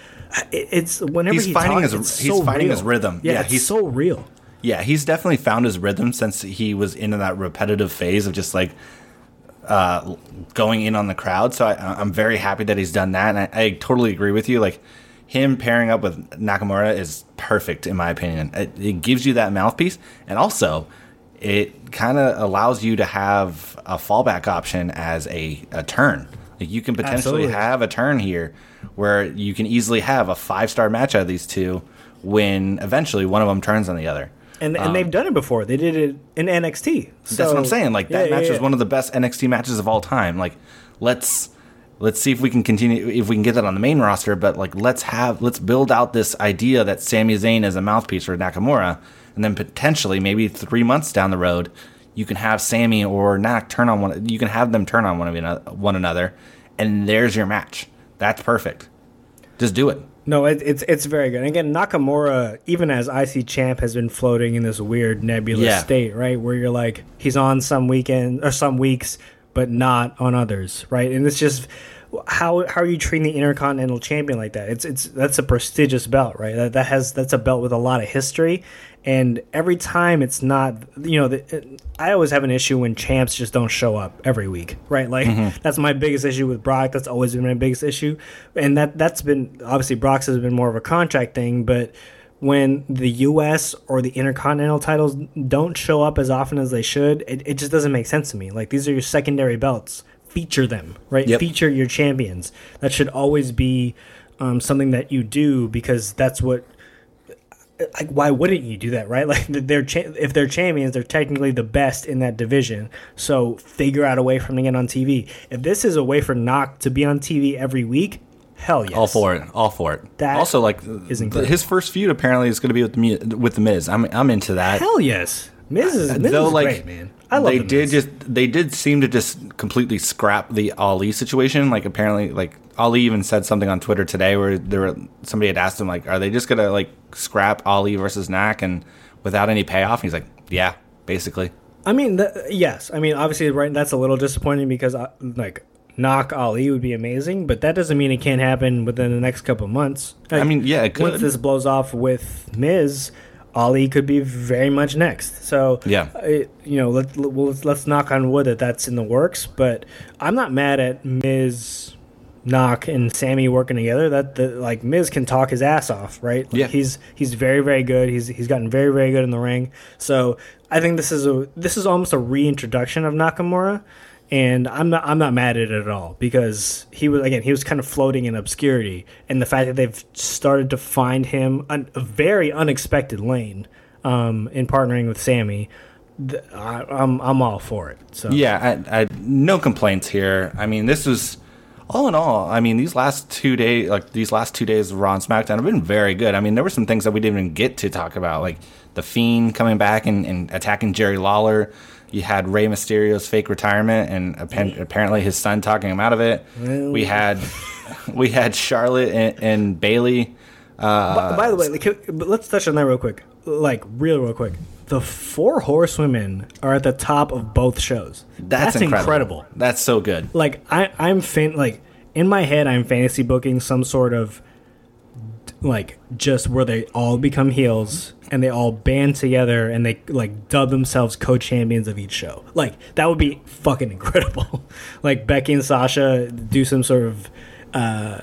it's whenever He's he finding talks, his- he's so finding real. his rhythm. Yeah, Yeah, he's- so real. Yeah, he's definitely found his rhythm since he was in that repetitive phase of just like uh, going in on the crowd. So I, I'm very happy that he's done that, and I, I totally agree with you. Like him pairing up with Nakamura is perfect in my opinion. It, it gives you that mouthpiece, and also it kind of allows you to have a fallback option as a, a turn. Like you can potentially Absolutely. have a turn here where you can easily have a five star match out of these two when eventually one of them turns on the other. And and they've um, done it before. They did it in NXT. That's what I'm saying. Like that match was one of the best NXT matches of all time. Like let's let's see if we can continue if we can get that on the main roster. But like let's have let's build out this idea that Sami Zayn is a mouthpiece for Nakamura, and then potentially maybe three months down the road, you can have Sami or Nak turn on one. You can have them turn on one of one another, and there's your match. That's perfect. Just do it. No, it, it's it's very good. And again, Nakamura, even as IC champ, has been floating in this weird nebulous Yeah. state, right? Where you're like, he's on some weekend or some weeks, but not on others, right? And it's just how how are you treating the Intercontinental Champion like that? It's it's that's a prestigious belt, right? That that has that's a belt with a lot of history, and every time it's not, you know, the, I always have an issue when champs just don't show up every week, right? Like mm-hmm. that's my biggest issue with Brock. That's always been my biggest issue, and that that's been obviously Brock's has been more of a contract thing, but when the U.S. or the Intercontinental titles don't show up as often as they should, it, it just doesn't make sense to me. Like these are your secondary belts. Feature them, right? Yep. Feature your champions. That should always be um, something that you do because that's what like why wouldn't you do that right like they're cha- if they're champions they're technically the best in that division so figure out a way for them to get on tv if this is a way for Nak to be on tv every week hell yes All for it. All for it. That also, like is incredible. his first feud apparently is going to be with the with the Miz. I'm I'm into that. hell yes Miz is, Miz Though, is like, great man I love they the did just they did seem to just completely scrap the Ali situation. Like apparently, like Ali even said something on Twitter today where there were somebody had asked him like, "Are they just gonna like scrap Ali versus Nak and without any payoff?" And he's like, "Yeah, basically." I mean, th- yes. I mean, obviously, right. That's a little disappointing because, uh, like, Nak Ali would be amazing, but that doesn't mean it can't happen within the next couple of months. Like, I mean, yeah, it once this blows off with Miz, Ali could be very much next. So, Yeah. it, you know, let, let, let's, let's knock on wood that that's in the works. But I'm not mad at Miz. Nak and Sami working together. That the like Miz can talk his ass off, right? Like, Yeah. he's he's very very good. He's he's gotten very very good in the ring. So I think this is a this is almost a reintroduction of Nakamura, and I'm not I'm not mad at it at all because he was again he was kind of floating in obscurity, and the fact that they've started to find him an, a very unexpected lane um, in partnering with Sami. th- I, I'm I'm all for it. So Yeah, I, I no complaints here. I mean, this was all in all. I mean, these last two days, like these last two days of Raw and SmackDown, have been very good. I mean, there were some things that we didn't even get to talk about, like the Fiend coming back and, and attacking Jerry Lawler. You had Rey Mysterio's fake retirement, and appa- apparently his son talking him out of it. we had we had Charlotte and, and Bayley. Uh, by, by the way, like, let's touch on that real quick. Like, real, real quick. The four horsewomen are at the top of both shows. That's, incredible. That's so good. Like, I, I'm fan. Like, in my head, I'm fantasy booking some sort of like just where they all become heels and they all band together and they like dub themselves co-champions of each show. Like that would be fucking incredible. like Becky and Sasha do some sort of uh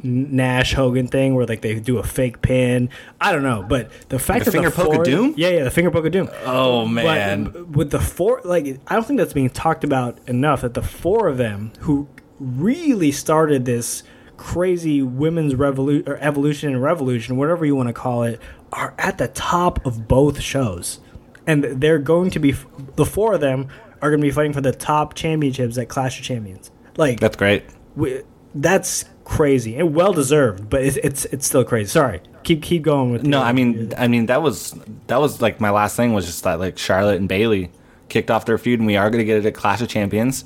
Nash Hogan thing where like they do a fake pin. I don't know, but the fact that The that finger the poke of doom? yeah, yeah, the finger poke of doom. Oh But man, with the four, like I don't think that's being talked about enough. That the four of them who really started this crazy women's revolution or evolution and revolution, whatever you want to call it, are at the top of both shows, and they're going to be the four of them are going to be fighting for the top championships at Clash of Champions. Like that's great. we, that's crazy and well deserved, but it's, it's it's still crazy. Sorry, keep keep going with No, I mean, I mean that was that was like my last thing was just that like Charlotte and Bayley kicked off their feud, and we are going to get it at Clash of Champions.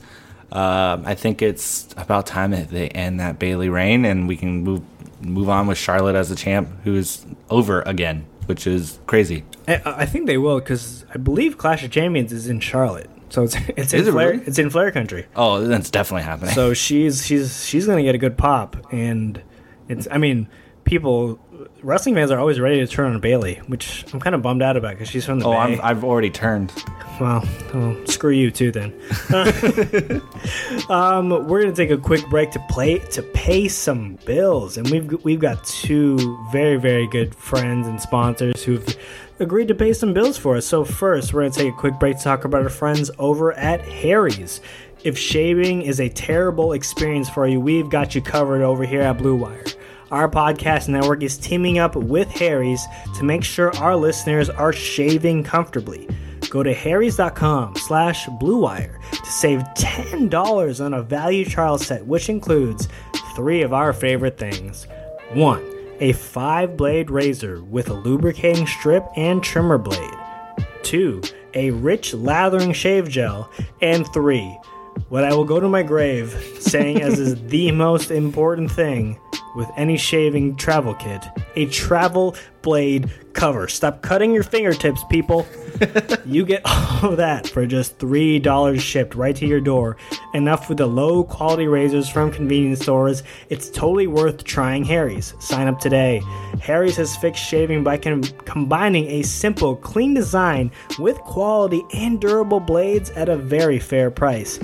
Um, I think it's about time that they end that Bayley reign, and we can move move on with Charlotte as the champ, who's over again, which is crazy. I, I think they will because I believe Clash of Champions is in Charlotte, so it's it's in it Flair, really? it's in Flair country. Oh, that's definitely happening. So she's she's she's gonna get a good pop, and it's I mean people, wrestling fans are always ready to turn on Bayley, which I'm kind of bummed out about because she's from the Oh, Bay. I'm, I've already turned. Well, well, screw you too then. um, we're gonna take a quick break to play to pay some bills, and we've we've got two very very good friends and sponsors who've agreed to pay some bills for us. So first, we're gonna take a quick break to talk about our friends over at Harry's. If shaving is a terrible experience for you, we've got you covered over here at Blue Wire. Our podcast network is teaming up with Harry's to make sure our listeners are shaving comfortably. Go to harrys.com slash bluewire to save $10 on a value trial set, which includes three of our favorite things. One, a five blade razor with a lubricating strip and trimmer blade. Two, a rich lathering shave gel. And three, what I will go to my grave saying as is the most important thing with any shaving travel kit a travel blade cover. Stop cutting your fingertips, people. you get all of that for just $3 shipped right to your door. Enough with the low quality razors from convenience stores. It's totally worth trying Harry's. Sign up today. Harry's has fixed shaving by com- combining a simple, clean design with quality and durable blades at a very fair price.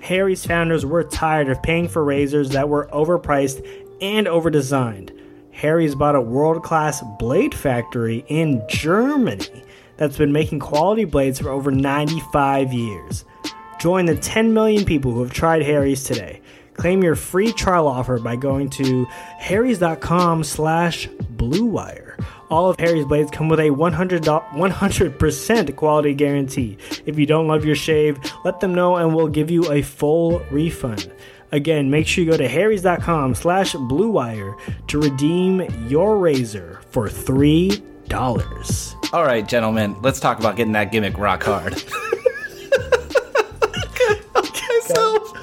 Harry's founders were tired of paying for razors that were overpriced and overdesigned. Harry's bought a world class blade factory in Germany that's been making quality blades for over 95 years. Join the 10 million people who have tried Harry's today. Claim your free trial offer by going to harrys.com slash bluewire. All of Harry's blades come with a 100 100% quality guarantee. If you don't love your shave, let them know and we'll give you a full refund. Again, make sure you go to harrys.com slash bluewire to redeem your razor for $3. All right, gentlemen, let's talk about getting that gimmick rock hard. okay, so.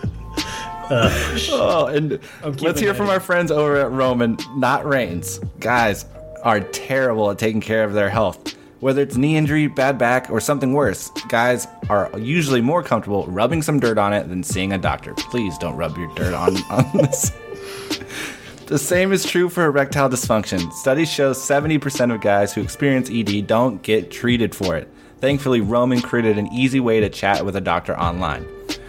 oh, and let's hear from in. our friends over at Roman, not Reigns. Guys are terrible at taking care of their health. Whether it's knee injury, bad back, or something worse, guys are usually more comfortable rubbing some dirt on it than seeing a doctor. Please don't rub your dirt on, on this. The same is true for erectile dysfunction. Studies show 70% of guys who experience ED don't get treated for it. Thankfully, Roman created an easy way to chat with a doctor online.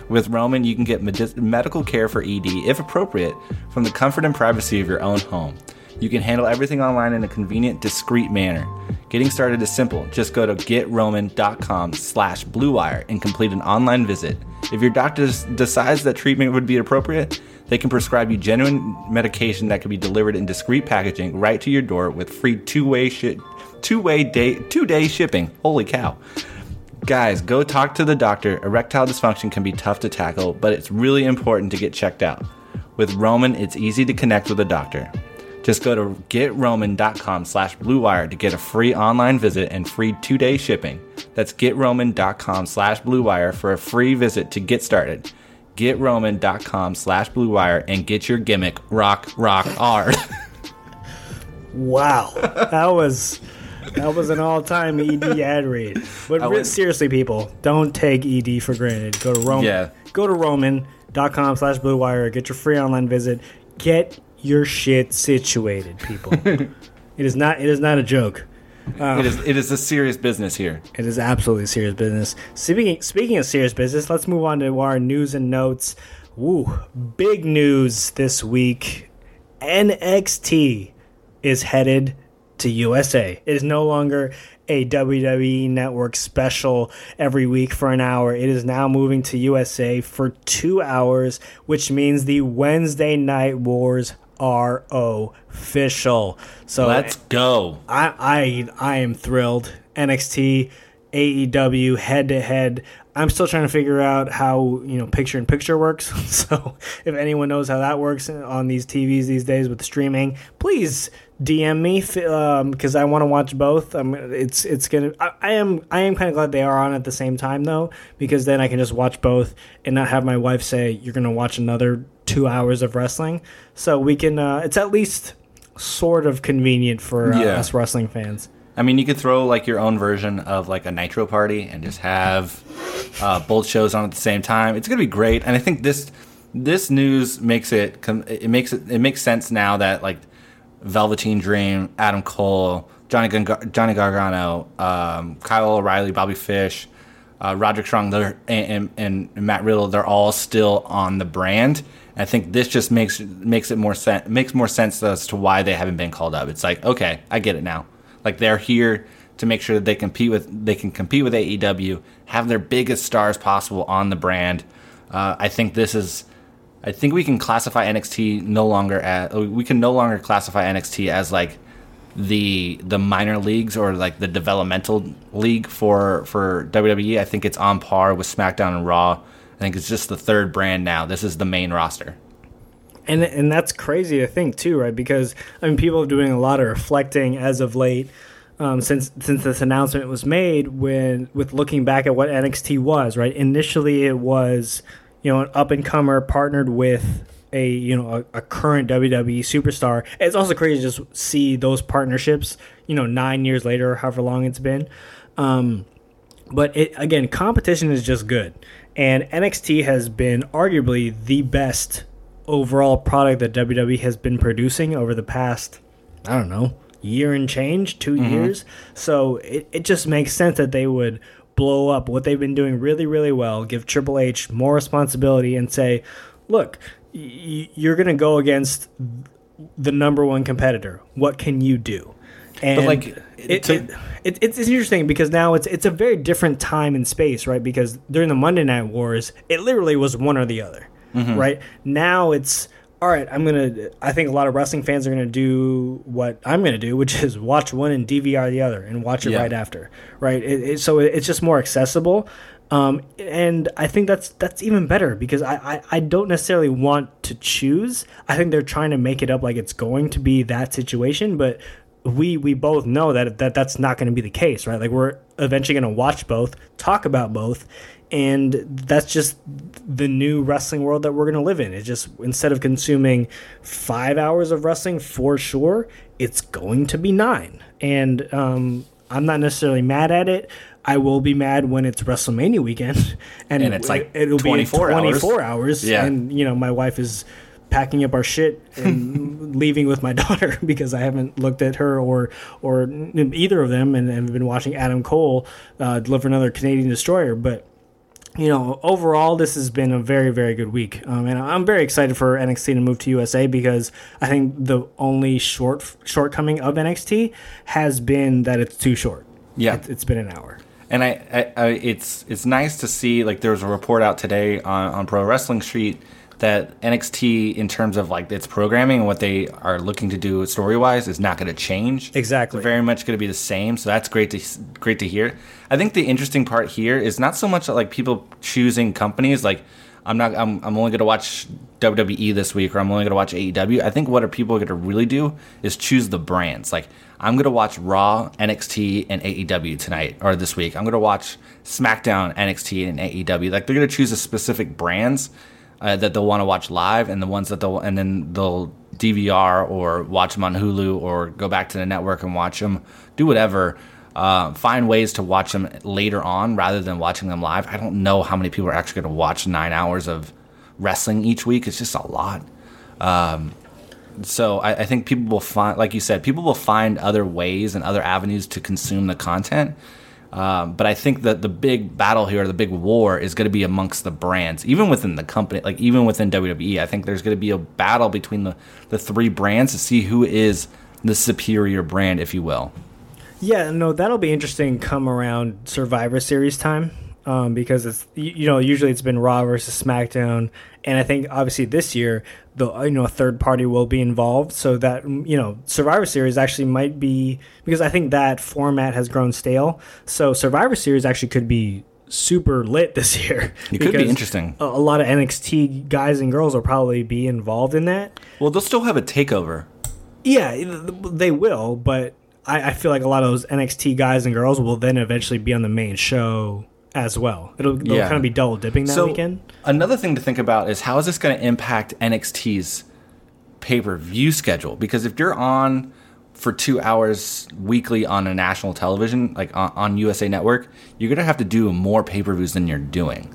With Roman, you can get medi- medical care for ED, if appropriate, from the comfort and privacy of your own home. You can handle everything online in a convenient, discreet manner. Getting started is simple. Just go to getroman.com slash bluewire and complete an online visit. If your doctor decides that treatment would be appropriate, they can prescribe you genuine medication that can be delivered in discreet packaging right to your door with free two-way two-way day two-day shipping. Holy cow. Guys, go talk to the doctor. Erectile dysfunction can be tough to tackle, but it's really important to get checked out. With Roman, it's easy to connect with a doctor. Just go to getroman.com slash bluewire to get a free online visit and free two-day shipping. That's getroman.com slash bluewire for a free visit to get started. Getroman.com slash bluewire and get your gimmick rock, rock hard. Wow, that was that was an all-time ED ad read. But was- seriously, people, don't take ED for granted. Go to Roman. Yeah. Go to Roman.com slash Blue Wire. Get your free online visit. Get your shit situated, people. it is not. It is not a joke. it, is, it is a serious business here. It is absolutely serious business. Speaking speaking of serious business, let's move on to our news and notes. Woo, big news this week. NXT is headed to USA. It is no longer a WWE network special every week for an hour. It is now moving to USA for 2 hours, which means the Wednesday Night Wars are official. So Let's go. I I I am thrilled. NXT, AEW head to head. I'm still trying to figure out how you know picture in picture works. So if anyone knows how that works on these TVs these days with streaming, please DM me because I want to watch both. Um, it's it's gonna. I, I am I am kind of glad they are on at the same time though because then I can just watch both and not have my wife say you're gonna watch another two hours of wrestling. So we can. Uh, it's at least sort of convenient for uh, Yeah. us wrestling fans. I mean, you could throw like your own version of like a Nitro party and just have uh, both shows on at the same time. It's gonna be great, and I think this this news makes it it makes it it makes sense now that like Velveteen Dream, Adam Cole, Johnny Johnny Gargano, um, Kyle O'Reilly, Bobby Fish, uh, Roderick Strong, and, and, and Matt Riddle, they're all still on the brand. And I think this just makes makes it more sense makes more sense as to why they haven't been called up. It's like okay, I get it now. Like they're here to make sure that they compete with they can compete with AEW, have their biggest stars possible on the brand. Uh, I think this is. I think we can classify NXT no longer as we can no longer classify NXT as like the the minor leagues or like the developmental league for for WWE. I think it's on par with SmackDown and Raw. I think it's just the third brand now. This is the main roster. And and that's crazy to think too, right? Because I mean, people are doing a lot of reflecting as of late um, since since this announcement was made. When with looking back at what NXT was, right? Initially, it was you know an up and comer partnered with a you know a, a, current WWE superstar. It's also crazy to just see those partnerships. You know, nine years later, or however long it's been. Um, but it, again, competition is just good, and NXT has been arguably the best overall product that WWE has been producing over the past, I don't know, year and change, 2 mm-hmm. years. So it, it just makes sense that they would blow up what they've been doing really, really well, give Triple H more responsibility, and say, look, you're going to go against the number one competitor. What can you do? And but like it, to, it, it, it's interesting because now it's it's a very different time and space, right? Because during the Monday Night Wars, it literally was one or the other, mm-hmm. right? Now it's all right. I'm gonna. I think a lot of wrestling fans are gonna do what I'm gonna do, which is watch one and DVR the other and watch it yeah. right after, right? It, so it's just more accessible. Um, and I think that's that's even better because I, I, I, don't necessarily want to choose. I think they're trying to make it up like it's going to be that situation, but we we both know that that that's not going to be the case, right? Like we're eventually going to watch both, talk about both, and that's just the new wrestling world that we're going to live in. It's just instead of consuming five hours of wrestling for sure, it's going to be nine, and um, I'm not necessarily mad at it. I will be mad when it's WrestleMania weekend, and, and it's like it'll 24 be 24 hours. hours. Yeah. and you know my wife is packing up our shit and leaving with my daughter because I haven't looked at her or or either of them, and have been watching Adam Cole uh, deliver another Canadian destroyer. But you know, overall, this has been a very, very good week, um, and I'm very excited for NXT to move to USA because I think the only short shortcoming of NXT has been that it's too short. Yeah, it's, it's been an hour and I, I, I, it's it's nice to see like there was a report out today on, on Pro Wrestling Sheet that NXT in terms of like its programming and what they are looking to do story wise is not going to change. Exactly, it's very much going to be the same. So that's great to great to hear. I think the interesting part here is not so much that like people choosing companies like I'm not I'm, I'm only going to watch WWE this week or I'm only going to watch AEW. I think what are people going to really do is choose the brands. Like I'm to watch Raw, NXT, and AEW tonight or this week. I'm to watch SmackDown, NXT, and AEW. Like they're to choose a specific brands uh, that they'll want to watch live, and the ones that they'll and then they'll DVR or watch them on Hulu or go back to the network and watch them. Do whatever. Uh, find ways to watch them later on rather than watching them live. I don't know how many people are actually going to watch nine hours of wrestling each week. It's just a lot. Um, so I, I, think people will find, like you said, people will find other ways and other avenues to consume the content. Um, but I think that the big battle here, the big war, is going to be amongst the brands, even within the company, like even within WWE. I think there's going to be a battle between the, the three brands to see who is the superior brand, if you will. Yeah, no, that'll be interesting come around Survivor Series time um, because it's you know usually it's been Raw versus SmackDown, and I think obviously this year the you know a third party will be involved, so that mm, you know Survivor Series actually might be because I think that format has grown stale. So Survivor Series actually could be super lit this year. It could be interesting. A, a lot of NXT guys and girls will probably be involved in that. Well, they'll still have a takeover. Yeah, they will, but I, I feel like a lot of those NXT guys and girls will then eventually be on the main show as well. It'll, it'll yeah. kind of be double dipping that so, weekend. Another thing to think about is how is this going to impact NXT's pay per view schedule? Because if you're on for two hours weekly on a national television, like on, on USA Network, you're going to have to do more pay per views than you're doing.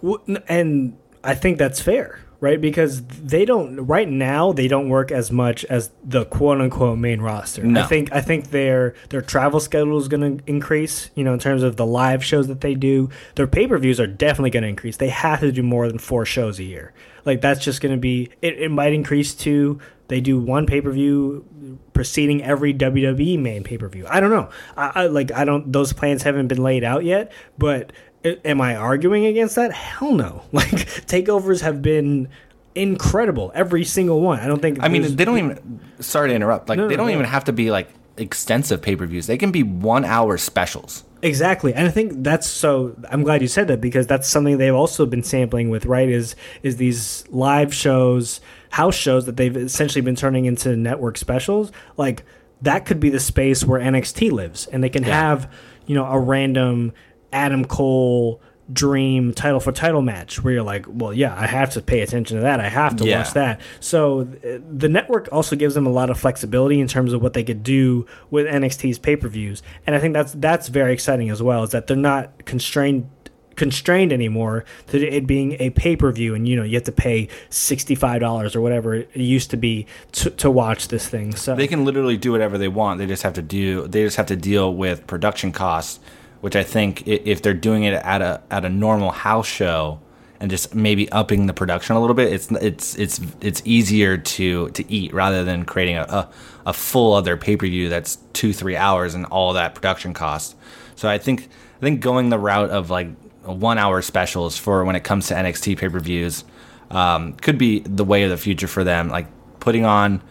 Well, and I think that's fair, right? Because they don't right now they don't work as much as the quote unquote main roster. No. I think I think their their travel schedule is going to increase. You know, in terms of the live shows that they do, their pay per views are definitely going to increase. They have to do more than four shows a year. Like that's just going to be. It, it might increase to they do one pay per view preceding every WWE main pay per view. I don't know. I, I like I don't. Those plans haven't been laid out yet, but. Am I arguing against that? Hell no. Like takeovers have been incredible, every single one. I don't think. I mean, they don't even. Sorry to interrupt. Like No, they no, don't no. even have to be like extensive pay per views. They can be one hour specials. Exactly, and I think that's so. I'm glad you said that because that's something they've also been sampling with, right? Is is these live shows, house shows that they've essentially been turning into network specials? Like that could be the space where NXT lives, and they can Yeah. have you know a random Adam Cole dream title for title match where you're like, well, yeah, I have to pay attention to that. I have to Yeah. watch that. So the network also gives them a lot of flexibility in terms of what they could do with NXT's pay-per-views. And I think that's that's very exciting as well is that they're not constrained constrained anymore to it being a pay-per-view and you know you have to pay $65 or whatever it used to be to, to watch this thing. So They can literally do whatever they want. They just have to do. They just have to deal with production costs, which I think if they're doing it at a at a normal house show and just maybe upping the production a little bit, it's it's it's it's easier to to eat rather than creating a a, a full other pay per view that's two three hours and all that production cost. So I think I think going the route of like one hour specials for when it comes to NXT pay per views um, could be the way of the future for them. Like putting on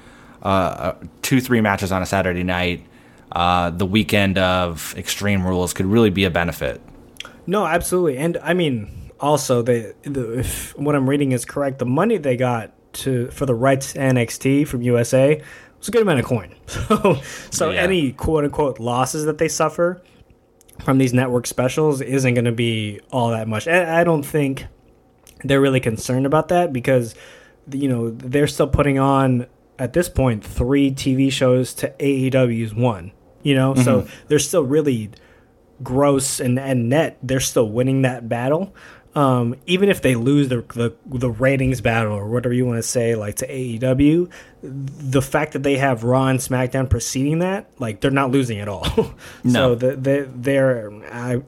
uh, uh, two, three matches on a Saturday night, uh, the weekend of Extreme Rules could really be a benefit. No, absolutely, and I mean, also they, the, if what I'm reading is correct, the money they got to for the rights to NXT from USA was a good amount of coin. So, so Yeah. any quote unquote losses that they suffer from these network specials isn't going to be all that much. And I don't think they're really concerned about that because you know they're still putting on at this point three TV shows to AEW's one. You know, so they're still really gross and, and net, they're still winning that battle. Um, even if they lose the, the the ratings battle or whatever you want to say, like to AEW, the fact that they have Raw and SmackDown preceding that, like they're not losing at all. No. so the, the, they're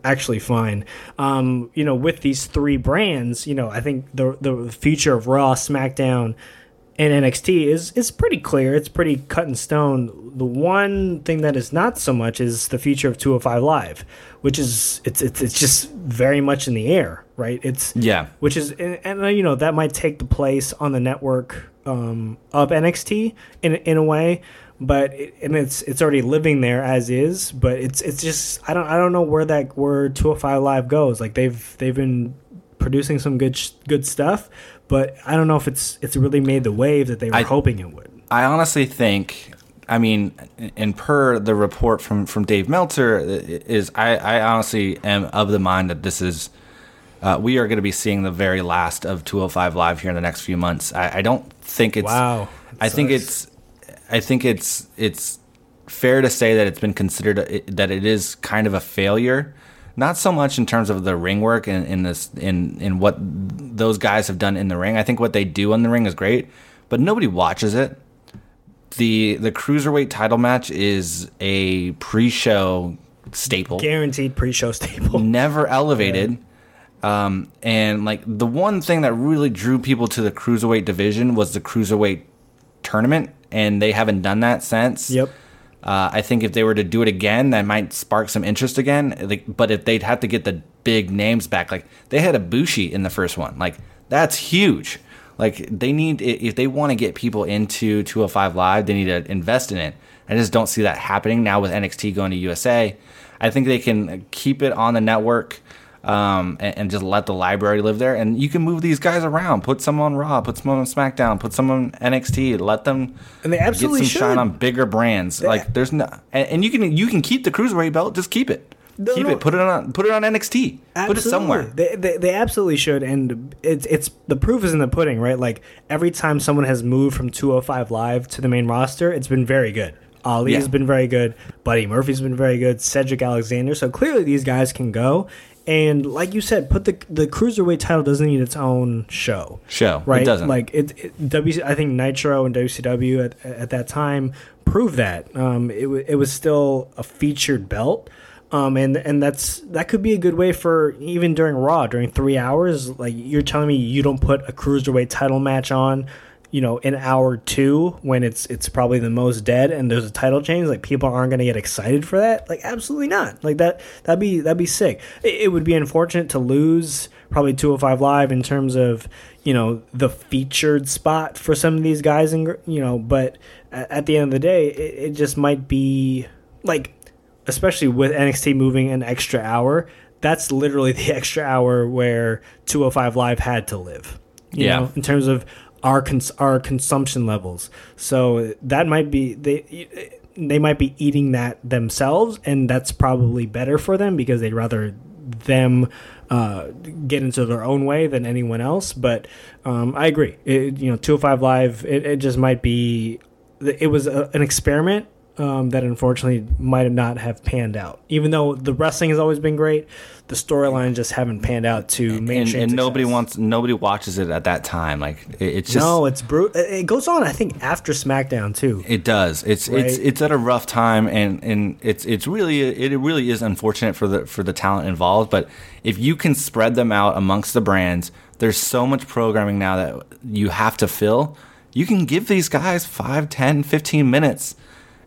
actually fine. Um, you know, with these three brands, you know, I think the the future of Raw, SmackDown, and NXT is is pretty clear. It's pretty cut in stone. The one thing that is not so much is the future of 205 Live, which is it's it's, it's just very much in the air, right? It's Yeah. which is and, and uh, you know that might take the place on the network um, of NXT in in a way, but it, and it's it's already living there as is. But it's it's just I don't I don't know where that where 205 Live goes. Like they've they've been producing some good sh- good stuff, but I don't know if it's it's really made the wave that they were I- hoping it would. I honestly think, I mean, and per the report from, from Dave Meltzer, is I, I honestly am of the mind that this is, uh, we are going to be seeing the very last of 205 Live here in the next few months. I, I don't think it's, Wow. I think it's, I think it's, it's fair to say that it's been considered a, that it is kind of a failure. Not so much in terms of the ring work and in this in in what those guys have done in the ring. I think what they do in the ring is great, but nobody watches it the the cruiserweight title match is a pre-show staple, Guaranteed pre-show staple. never elevated. Um, and like the one thing that really drew people to the cruiserweight division was the cruiserweight tournament, and they haven't done that since. Yep. Uh, I think if they were to do it again, that might spark some interest again. Like, but if they'd have to get the big names back, like they had a Bushi in the first one, like that's huge. Like they need if they want to get people into 205 Live, they need to invest in it. I just don't see that happening now with NXT going to USA. I think they can keep it on the network um, and, and just let the library live there. And you can move these guys around. Put some on Raw, put some on SmackDown, put some on NXT. Let them And they absolutely get some shine on bigger brands. Like there's no, and, and you can you can keep the cruiserweight belt. Just keep it. No, keep no. it. Put it on. Put it on NXT. Put it somewhere. They, they, they absolutely should, and it's it's the proof is in the pudding, right? Like every time someone has moved from 205 Live to the main roster, it's been very good. Ali's Yeah. been very good. Buddy Murphy's been very good. Cedric Alexander. So clearly these guys can go. And like you said, put the the cruiserweight title doesn't need its own show. Show. right? It doesn't. Like it, it W. I think Nitro and WCW at, at that time proved that. Um, it it was still a featured belt. Um, and and that's that could be a good way for even during Raw during three hours. Like you're telling me you don't put a cruiserweight title match on, you know, in hour two when it's it's probably the most dead and there's a title change. Like people aren't gonna get excited for that. Like absolutely not. Like that that'd be that'd be sick. It, it would be unfortunate to lose probably 205 live in terms of you know the featured spot for some of these guys and you know but at, at the end of the day it, it just might be like especially with NXT moving an extra hour, that's literally the extra hour where 205 Live had to live. You Yeah. know, in terms of our cons- our consumption levels. So that might be they they might be eating that themselves, and that's probably better for them because they'd rather them uh, get into their own way than anyone else. But um, I agree. It, you know, 205 Live, it, it just might be. It was a, an experiment um, that unfortunately might not have panned out. Even though the wrestling has always been great, the storyline just haven't panned out to and, mainstream. and nobody wants nobody watches it at that time. Like it, it's just no, it's brutal. It goes on, I think, after SmackDown too. It does. It's it's it's at a rough time, and and it's it's really it really is unfortunate for the for the talent involved. But if you can spread them out amongst the brands, there's so much programming now that you have to fill. You can give these guys 5, 10, 15 minutes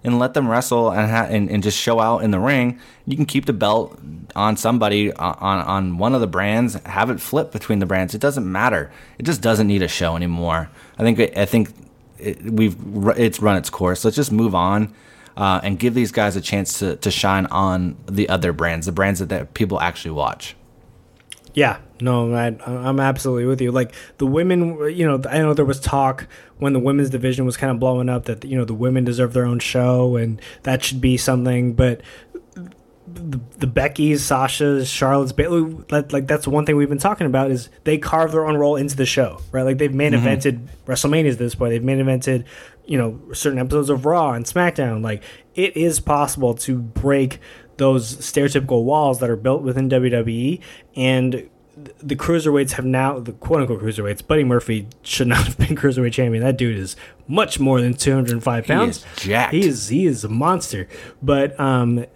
and let them wrestle and, ha- and and just show out in the ring. You can keep the belt on somebody on on one of the brands, have it flip between the brands. It doesn't matter. It just doesn't need a show anymore. I think I think it, we've it's run its course. Let's just move on uh, and give these guys a chance to, to shine on the other brands, the brands that, that people actually watch. Yeah, no, I, I'm absolutely with you. Like the women, you know, I know there was talk when the women's division was kind of blowing up that you know the women deserve their own show and that should be something. But the, the Becky's, Sasha's, Charlotte's, Bayley, like, like that's one thing we've been talking about is they carve their own role into the show, right? Like they've main mm-hmm. evented WrestleManias at this point. They've main evented, you know, certain episodes of Raw and SmackDown. Like it is possible to break those stereotypical walls that are built within WWE and the cruiserweights have now the quote unquote cruiserweights. Buddy Murphy should not have been cruiserweight champion. That dude is much more than two hundred and five pounds. He is jacked. He is he is a monster. But um,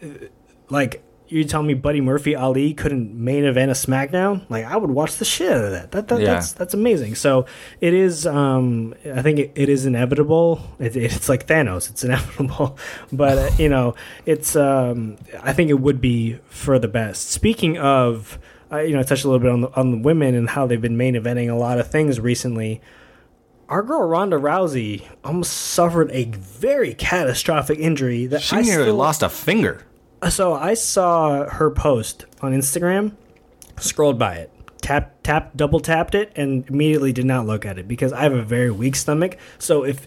like you tell me, Buddy Murphy Ali couldn't main event a SmackDown? Like I would watch the shit out of that. That, that Yeah. that's that's amazing. So it is. Um, I think it, it is inevitable. It, it's like Thanos. It's inevitable. But uh, you know, it's. Um, I think it would be for the best. Speaking of. I, you know, I touched a little bit on the, on the women and how they've been main eventing a lot of things recently. Our girl Ronda Rousey almost suffered a very catastrophic injury that She I nearly still, lost a finger. So I saw her post on Instagram, scrolled by it, tap tap double tapped it, and immediately did not look at it because I have a very weak stomach. So if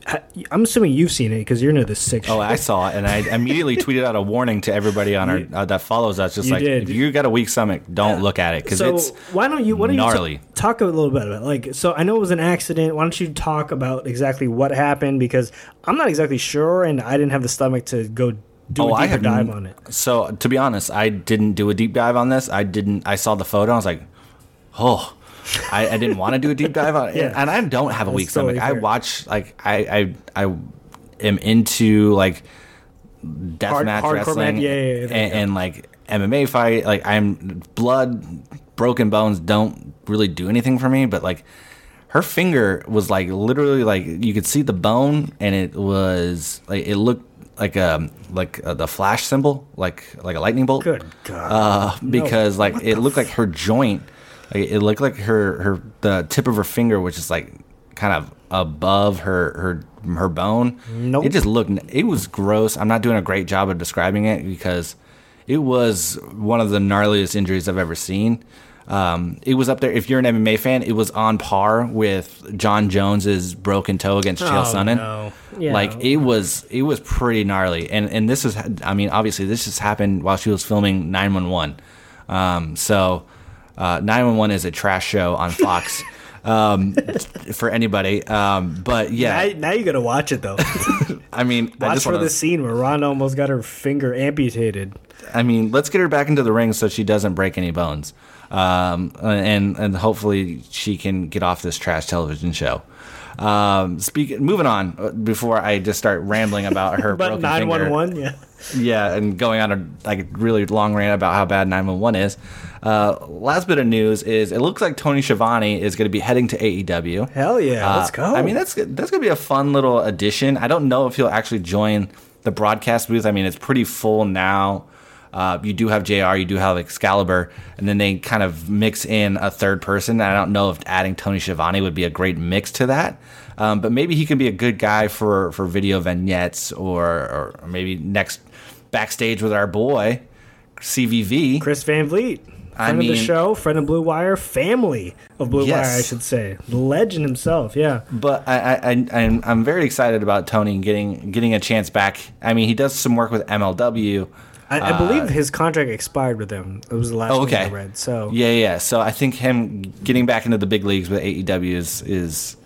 I'm assuming you've seen it because you're into this sick. Oh. I saw it, and I immediately tweeted out a warning to everybody on our uh, that follows us, just like did. if you got a weak stomach, don't look at it because so it's why don't you why don't gnarly. you t- talk a little bit about it? like so I know it was an accident. Why don't you talk about exactly what happened because I'm not exactly sure and I didn't have the stomach to go do Oh, a I deeper have dive on it. So to be honest, I didn't do a deep dive on this. I didn't. I saw the photo. I was like, oh, I, I didn't want to do a deep dive on it. Yeah. And I don't have a That's weak totally stomach. I watch like I I I am into like death Hard- match wrestling yeah, yeah, yeah, and, and like MMA fight. Like I'm blood, broken bones don't really do anything for me. But like her finger was like literally like you could see the bone and it was like it looked like a like uh, the flash symbol like like a lightning bolt? Good God. uh, because like it looked like her joint like it looked like her her the tip of her finger which is like kind of above her her her bone. Nope. it just looked it was gross. I'm not doing a great job of describing it because it was one of the gnarliest injuries i've ever seen um, it was up there. If you're an MMA fan, it was on par with Jon Jones's broken toe against Chael Oh, Sonnen. no. Yeah. Like it was, it was pretty gnarly. And and this is, I mean, obviously this just happened while she was filming 911. Um, so uh, 911 is a trash show on Fox. um, for anybody. Um, but yeah, Now, now you gotta watch it though. I mean, I watch just for want the scene where Ronda almost got her finger amputated. I mean, let's get her back into the ring so she doesn't break any bones, um, and and hopefully she can get off this trash television show. Um, speaking, moving on uh, before I just start rambling about her But broken nine one one, yeah. Yeah, and going on a like really long rant about how bad 911 is. Uh, last bit of news is it looks like Tony Schiavone is going to be heading to AEW. Hell yeah, Uh, let's go. I mean, that's that's going to be a fun little addition. I don't know if he'll actually join the broadcast booth. I mean, it's pretty full now. Uh, you do have JR, you do have Excalibur, and then they kind of mix in a third person. I don't know if adding Tony Schiavone would be a great mix to that. Um, but maybe he can be a good guy for, for video vignettes or, or maybe next backstage with our boy, CVV. Chris Van Vliet, friend I of the show, friend of Blue Wire, family of Blue Yes. Wire, I should say, the legend himself. Yeah, But I, I, I, I'm, I'm very excited about Tony getting getting a chance back. I mean, he does some work with MLW. I, I believe his contract expired with them. It was the last Uh, Oh, one I okay. read. So Yeah, yeah. So I think him getting back into the big leagues with AEW is is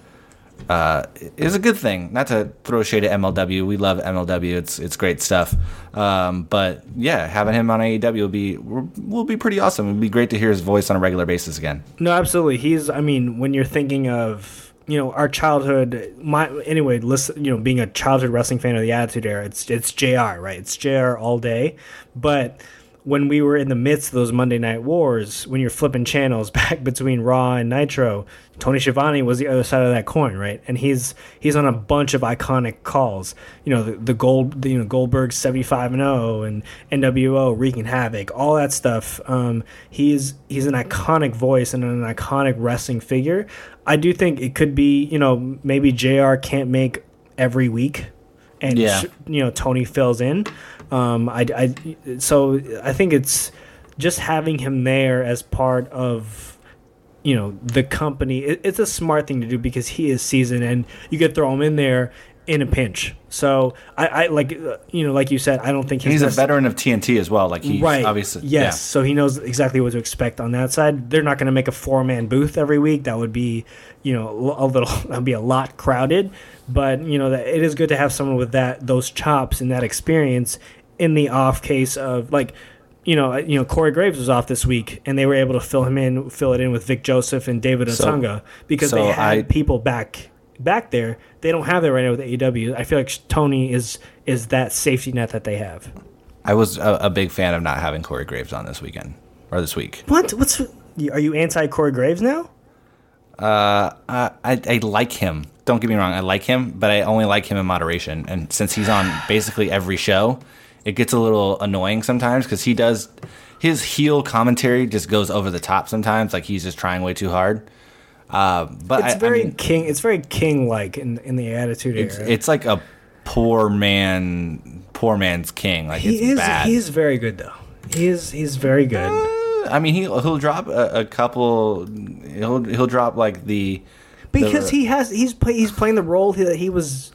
uh, is a good thing. Not to throw shade at MLW. We love MLW. It's it's great stuff. Um, but yeah, having him on AEW will be will be pretty awesome. It'd be great to hear his voice on a regular basis again. No, absolutely. He's. I mean, when you're thinking of you know our childhood, my anyway, listen, you know, being a childhood wrestling fan of the Attitude Era, it's it's Jr. Right? It's Jr. all day. But when we were in the midst of those Monday Night Wars, when you're flipping channels back between Raw and Nitro, Tony Schiavone was the other side of that coin, right? And he's he's on a bunch of iconic calls. You know, the, the gold, the, you know, Goldberg seventy five and zero, and NWO wreaking havoc, all that stuff. Um, he's he's an iconic voice and an iconic wrestling figure. I do think it could be, you know, maybe Jr. can't make every week, and Yeah. sh- you know Tony fills in. Um, I, I so I think it's just having him there as part of you know the company. It, it's a smart thing to do because he is seasoned, and you could throw him in there in a pinch. So I, I like uh, you know like you said, I don't think And he's a veteran of TNT as well. Like he's right. obviously yes. yeah. So he knows exactly what to expect on that side. They're not going to make a four man booth every week. That would be, you know, a little. That'd be a lot crowded. But you know, that it is good to have someone with that those chops and that experience in the off case of like. You know, you know, Corey Graves was off this week, and they were able to fill him in, fill it in with Vic Joseph and David So- Otunga because so they had I- people back back there. They don't have that right now with AEW. I feel like Tony is is that safety net that they have. I was a, a big fan of not having Corey Graves on this weekend or this week. What? What's? Are you anti Corey Graves now? Uh, I, I like him. Don't get me wrong, I like him, but I only like him in moderation. And since he's on basically every show, it gets a little annoying sometimes because he does his heel commentary just goes over the top sometimes. Like he's just trying way too hard. Uh, but It's I- I very mean, king. It's very king like in in the Attitude it's, Era. it's like a poor man, poor man's king. Like he it's is. bad. He is very good though. He is. He's very good. I mean, he'll he'll drop a, a couple. He'll he'll drop like the because the- he has. He's play, He's playing the role that he was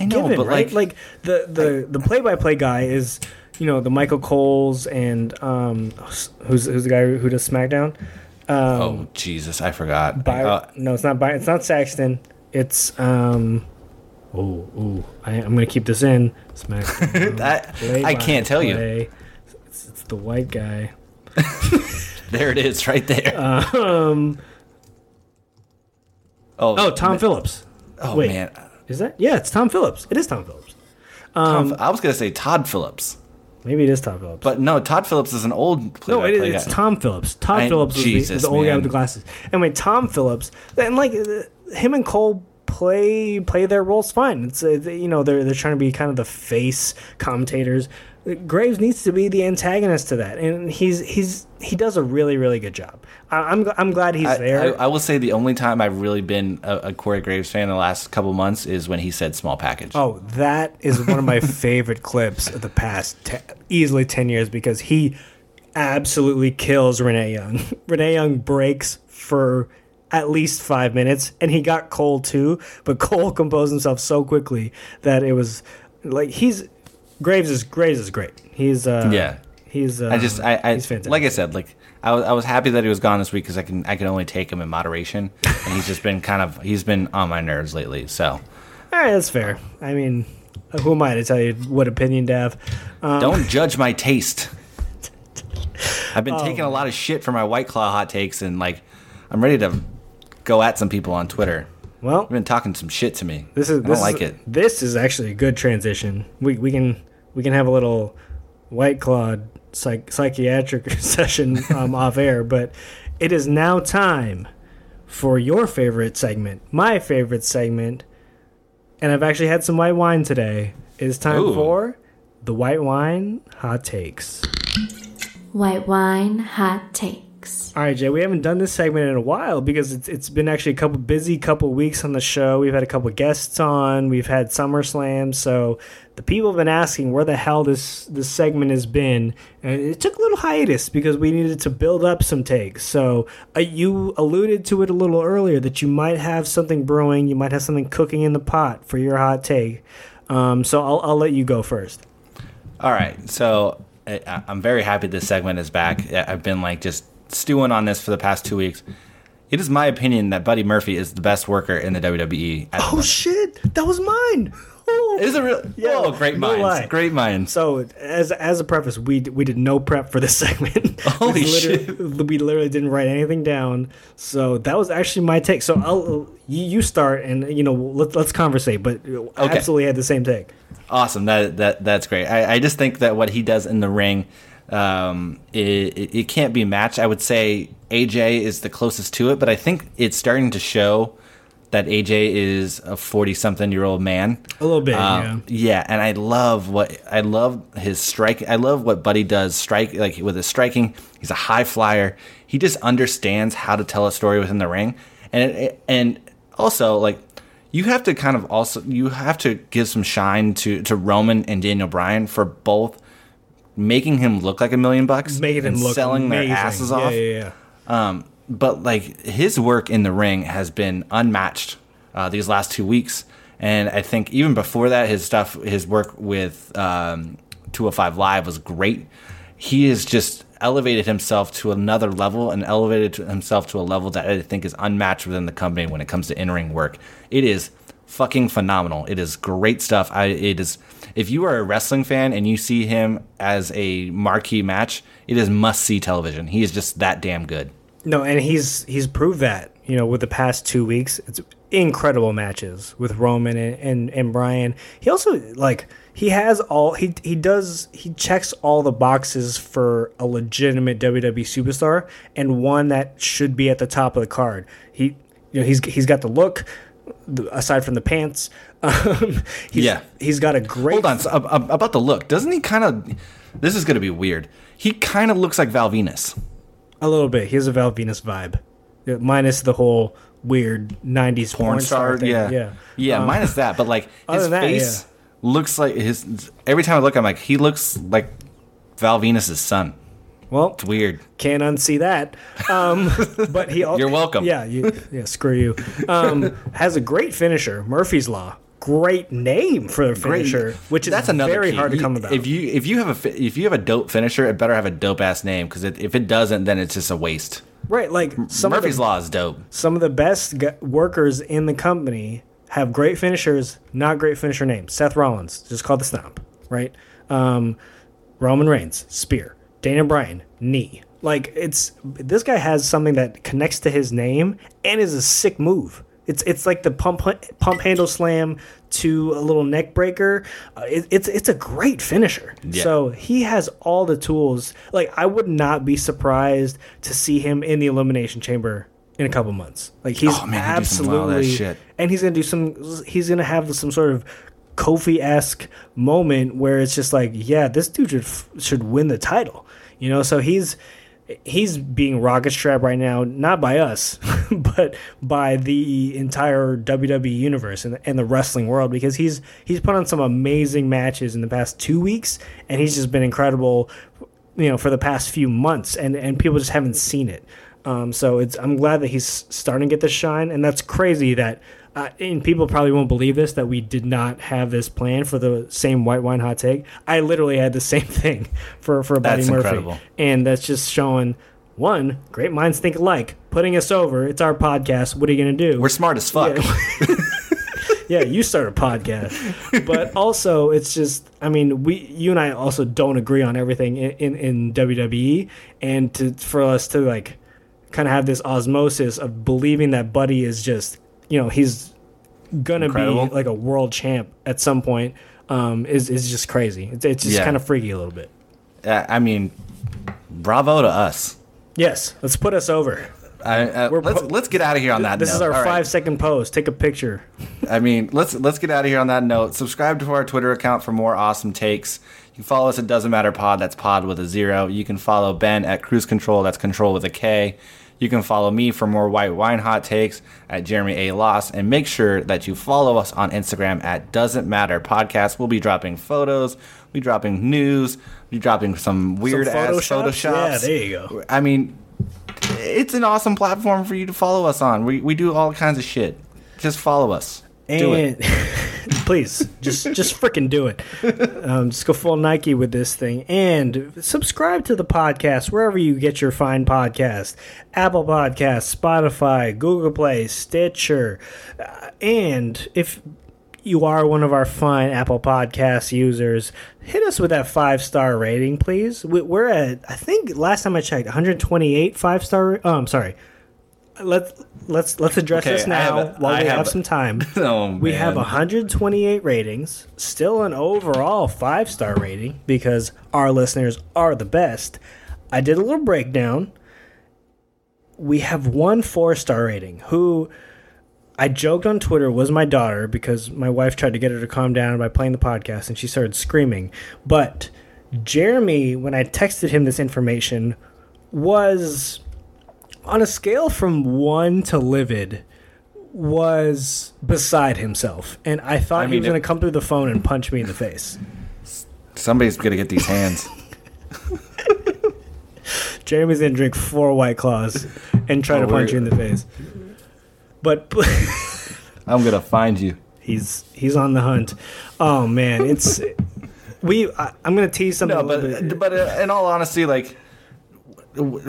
I know, given. but right? like, Like the the the play by play guy is. You know the Michael Coles and um, who's who's the guy who does SmackDown? Um, oh Jesus, I forgot. By, Uh, no, it's not. By, it's not Saxton. It's um. Oh, ooh! I, I'm gonna keep this in. SmackDown. I, I can't tell you. It's, it's the white guy. There it is, right there. Um. oh, Oh, Tom Phillips. Oh wait. man, Is that? Yeah, it's Tom Phillips. It is Tom Phillips. Tom, Um, I was gonna say Todd Phillips, Maybe it is Tom Phillips. but no, Todd Phillips is an old. no, it. It's guy. Tom Phillips. Todd I- Phillips was the, Jesus, the old guy with the glasses. Anyway, Tom Phillips. And like uh, him and Cole play play their roles fine. It's uh, you know they're they're trying to be kind of the face commentators. Graves needs to be the antagonist to that, and he's he's he does a really really good job. I, I'm I'm glad he's I, there. I, I will say the only time I've really been a, a Corey Graves fan in the last couple months is when he said small package. Oh, that is one of my favorite clips of the past te- easily 10 years because he absolutely kills Renee Young. Renee Young breaks for at least five minutes, and he got Cole too, but Cole composed himself so quickly that it was like he's Graves is Graves is great. He's uh, Yeah. He's. Uh, I just, I, I he's fantastic. like I said, like I was, I was happy that he was gone this week because I can, I can only take him in moderation, and he's just been kind of, he's been on my nerves lately. So All right, that's fair. I mean, who am I to tell you what opinion to have? Um, don't judge my taste. I've Oh. been taking a lot of shit for my White Claw hot takes, and like, I'm ready to go at some people on Twitter. well, They've been talking some shit to me. this is I don't this like is, it. This is actually a good transition. We we can we can have a little white clawed psych, psychiatric session um, off air, but it is now time for your favorite segment, my favorite segment, and I've actually had some white wine today. It is time Ooh. for the white wine hot takes. White wine hot takes. All right, Jay, we haven't done this segment in a while because it's it's been actually a couple busy couple weeks on the show. We've had a couple guests on. We've had SummerSlam, so the people have been asking where the hell this this segment has been, and it took a little hiatus because we needed to build up some takes. So uh, you alluded to it a little earlier that you might have something brewing, you might have something cooking in the pot for your hot take. Um, so I'll I'll let you go first. All right, so I, I'm very happy this segment is back. I've been like just stewing on this for the past two weeks. It is my opinion that Buddy Murphy is the best worker in the WWE. the Oh moment. shit, that was mine. Oh. Is it real? Yeah, oh, great no minds, lie. great minds. So as as a preface, we we did no prep for this segment. Holy we literally, We literally didn't write anything down. So that was actually my take. So I'll you, start and you know let, let's conversate. But I absolutely had the same take. Awesome. That that that's great. I, I just think that what he does in the ring, um, it, it, can't be matched. I would say AJ is the closest to it, but I think it's starting to show that AJ is a forty-something-year-old man. A little bit, Um, yeah, and I love what I love his strike. I love what Buddy does. Strike like with his striking. He's a high flyer. He just understands how to tell a story within the ring, and it, and also like you have to kind of also you have to give some shine to to Roman and Daniel Bryan for both making him look like a million bucks, Making him look selling amazing. their asses off. Yeah, yeah. Um, but like his work in the ring has been unmatched uh, these last two weeks, and I think even before that, his stuff, his work with um, 205 Live was great. He has just elevated himself to another level and elevated himself to a level that I think is unmatched within the company when it comes to in-ring work. It is fucking phenomenal. It is great stuff. I it is if you are a wrestling fan and you see him as a marquee match, it is must see television. He is just that damn good. No, and he's he's proved that you know with the past two weeks. It's incredible matches with Roman and and, and Bryan. He also like he has all he he does he checks all the boxes for a legitimate WWE superstar and one that should be at the top of the card. He you know he's he's got the look. Aside from the pants, um, he's, Yeah. he's got a great. Hold on, so, ab- about the look. Doesn't he kind of? This is going to be weird. He kind of looks like Val Venis. A little bit. He has a Val Venis vibe, minus the whole weird '90s porn, Porn star, thing. yeah, yeah, yeah. Um, minus that, but like his that, face looks like his. Every time I look, I'm like, he looks like Val Venis's son. Well, It's weird. can't unsee that. Um, but he. al- You're welcome. Yeah, you, yeah. Screw you. Um, has a great finisher, Murphy's Law. Great name for a finisher, which is That's another very key. hard to come about. If you if you have a if you have a dope finisher, it better have a dope ass name because if it doesn't, then it's just a waste. right, like some Murphy's of the, Law is dope. some of the best workers in the company have great finishers, not great finisher names. Seth Rollins, just called the stomp, right? Um, Roman Reigns, spear. Daniel Bryan, knee. Like it's this guy has something that connects to his name and is a sick move. It's it's like the pump pump handle slam to a little neck breaker. Uh, it, it's it's a great finisher. Yeah. So he has all the tools. Like I would not be surprised to see him in the elimination chamber in a couple months. Like he's Oh, man, he'd do some wild ass absolutely shit. and he's gonna do some. He's gonna have some sort of Kofi esque moment where it's just like, yeah, this dude should should win the title. You know, so he's he's being rocket strapped right now, not by us, but by the entire WWE universe and, and the wrestling world because he's he's put on some amazing matches in the past two weeks, and he's just been incredible. You know, for the past few months, and and people just haven't seen it. Um, so it's I'm glad that he's starting to get the shine, and that's crazy that uh, and people probably won't believe this that we did not have this plan for the same white wine hot take. I literally had the same thing for for Buddy That's Murphy, incredible. and that's just showing one great minds think alike. Putting us over. It's our podcast. What are you gonna do? We're smart as fuck. yeah, you start a podcast. But also, it's just, I mean, we, you and I also don't agree on everything in, in, in WWE, and to for us to like kind of have this osmosis of believing that Buddy is just, you know, he's gonna Incredible. be like a world champ at some point, um, is is just crazy. It's, it's just Yeah. kind of freaky a little bit. Uh, I mean, bravo to us. Yes, let's put us over. I, uh, let's let's get out of here on that. This is note. our All right. five second pose. Take a picture. I mean, let's let's get out of here on that note. Subscribe to our Twitter account for more awesome takes. You can follow us at Doesn't Matter Pod. That's Pod with a zero. You can follow Ben at Cruise Control. That's Control with a K. You can follow me for more white wine hot takes at Jeremy A. Loss. And make sure that you follow us on Instagram at Doesn't Matter Podcast. We'll be dropping photos, we'll be dropping news, we'll be dropping some weird ass Photoshops? photoshops. Yeah, there you go. I mean, it's an awesome platform for you to follow us on. We, we do all kinds of shit. Just follow us. Do. And please, just just freaking do it. Um, just go full Nike with this thing, and subscribe to the podcast wherever you get your fine podcast: Apple Podcasts, Spotify, Google Play, Stitcher, uh, and if you are one of our fine Apple Podcast users, hit us with that five star rating, please. We- We're at, I think, last time I checked, 128 five star. Oh, I'm sorry. Let's let's let's address Okay, this now have while I we have, have some time. Oh, We have 128 ratings, still an overall five star rating because our listeners are the best. I did a little breakdown. We have one four star rating who I joked on Twitter was my daughter because my wife tried to get her to calm down by playing the podcast and she started screaming. But Jeremy, when I texted him this information, was on a scale from one to livid was beside himself and i thought I he was going to come through the phone and punch me in the face Somebody's gonna get these hands. jeremy's going to drink four white claws and try Oh, to punch you in the face but I'm gonna find you. he's he's on the hunt oh man it's we I, i'm going to tease something No, a little bit. but but uh, in all honesty, like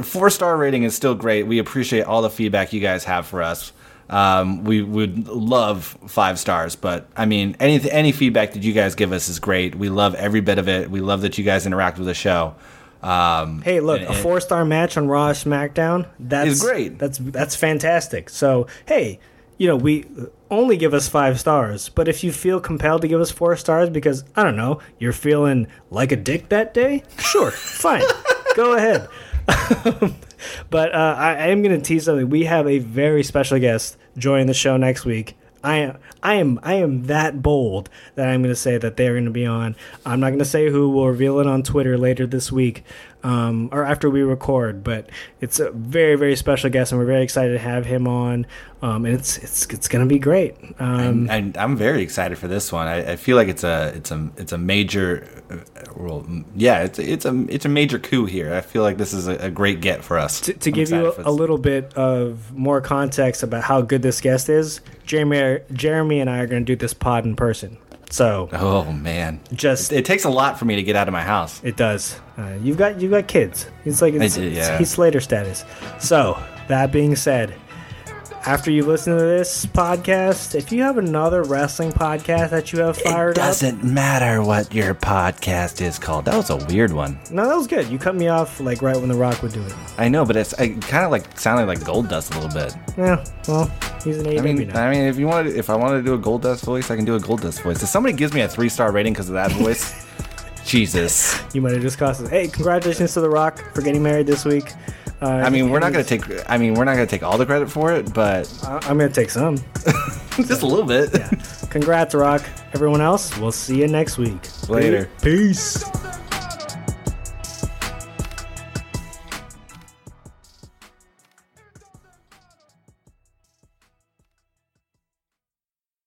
four star rating is still great. We appreciate all the feedback you guys have for us. Um, we would love five stars, but I mean, any any feedback that you guys give us is great. We love every bit of it. We love that you guys interact with the show. Um, Hey, look, and- a four star match on Raw SmackDown. That's Is great. That's that's fantastic. So hey, you know we only give us five stars, but if you feel compelled to give us four stars because I don't know you're feeling like a dick that day, sure, fine, go ahead. but uh, I, I am going to tease something. We have a very special guest joining the show next week. I am, I am, I am that bold that I'm going to say that they're going to be on. I'm not going to say who. We'll reveal it on Twitter later this week, um, or after we record. But it's a very, very special guest, and we're very excited to have him on. Um, and it's it's it's going to be great. Um, and I'm very excited for this one. I, I feel like it's a it's a it's a major, uh, well, yeah, it's it's a it's a major coup here. I feel like this is a, a great get for us. to, to give you a, a little bit of more context about how good this guest is, Jeremy, Jeremy and I are going to do this pod in person. So Oh man, just it takes a lot for me to get out of my house. It does. Uh, you've got you've got kids. It's like it's, do, it's. Heath Slater status. So that being said, after you listen to this podcast, if you have another wrestling podcast that you have fired it up, doesn't matter what your podcast is called. That was a weird one. no, that was good. You cut me off like right when The Rock would do it. I know, but it's it kind of like sounded like Goldust a little bit. Yeah, well, he's an AEW I mean, now. I mean, if you wanted, if I wanted to do a Goldust voice, I can do a Goldust voice. If somebody gives me a three star rating because of that voice, Jesus. you might have just cost us. Hey, congratulations to The Rock for getting married this week. Uh, I mean, we're not gonna take. I mean, we're not gonna take all the credit for it, but I- I'm gonna take some. just a little bit. yeah. Congrats, Rock. Everyone else, we'll see you next week. Later. Peace.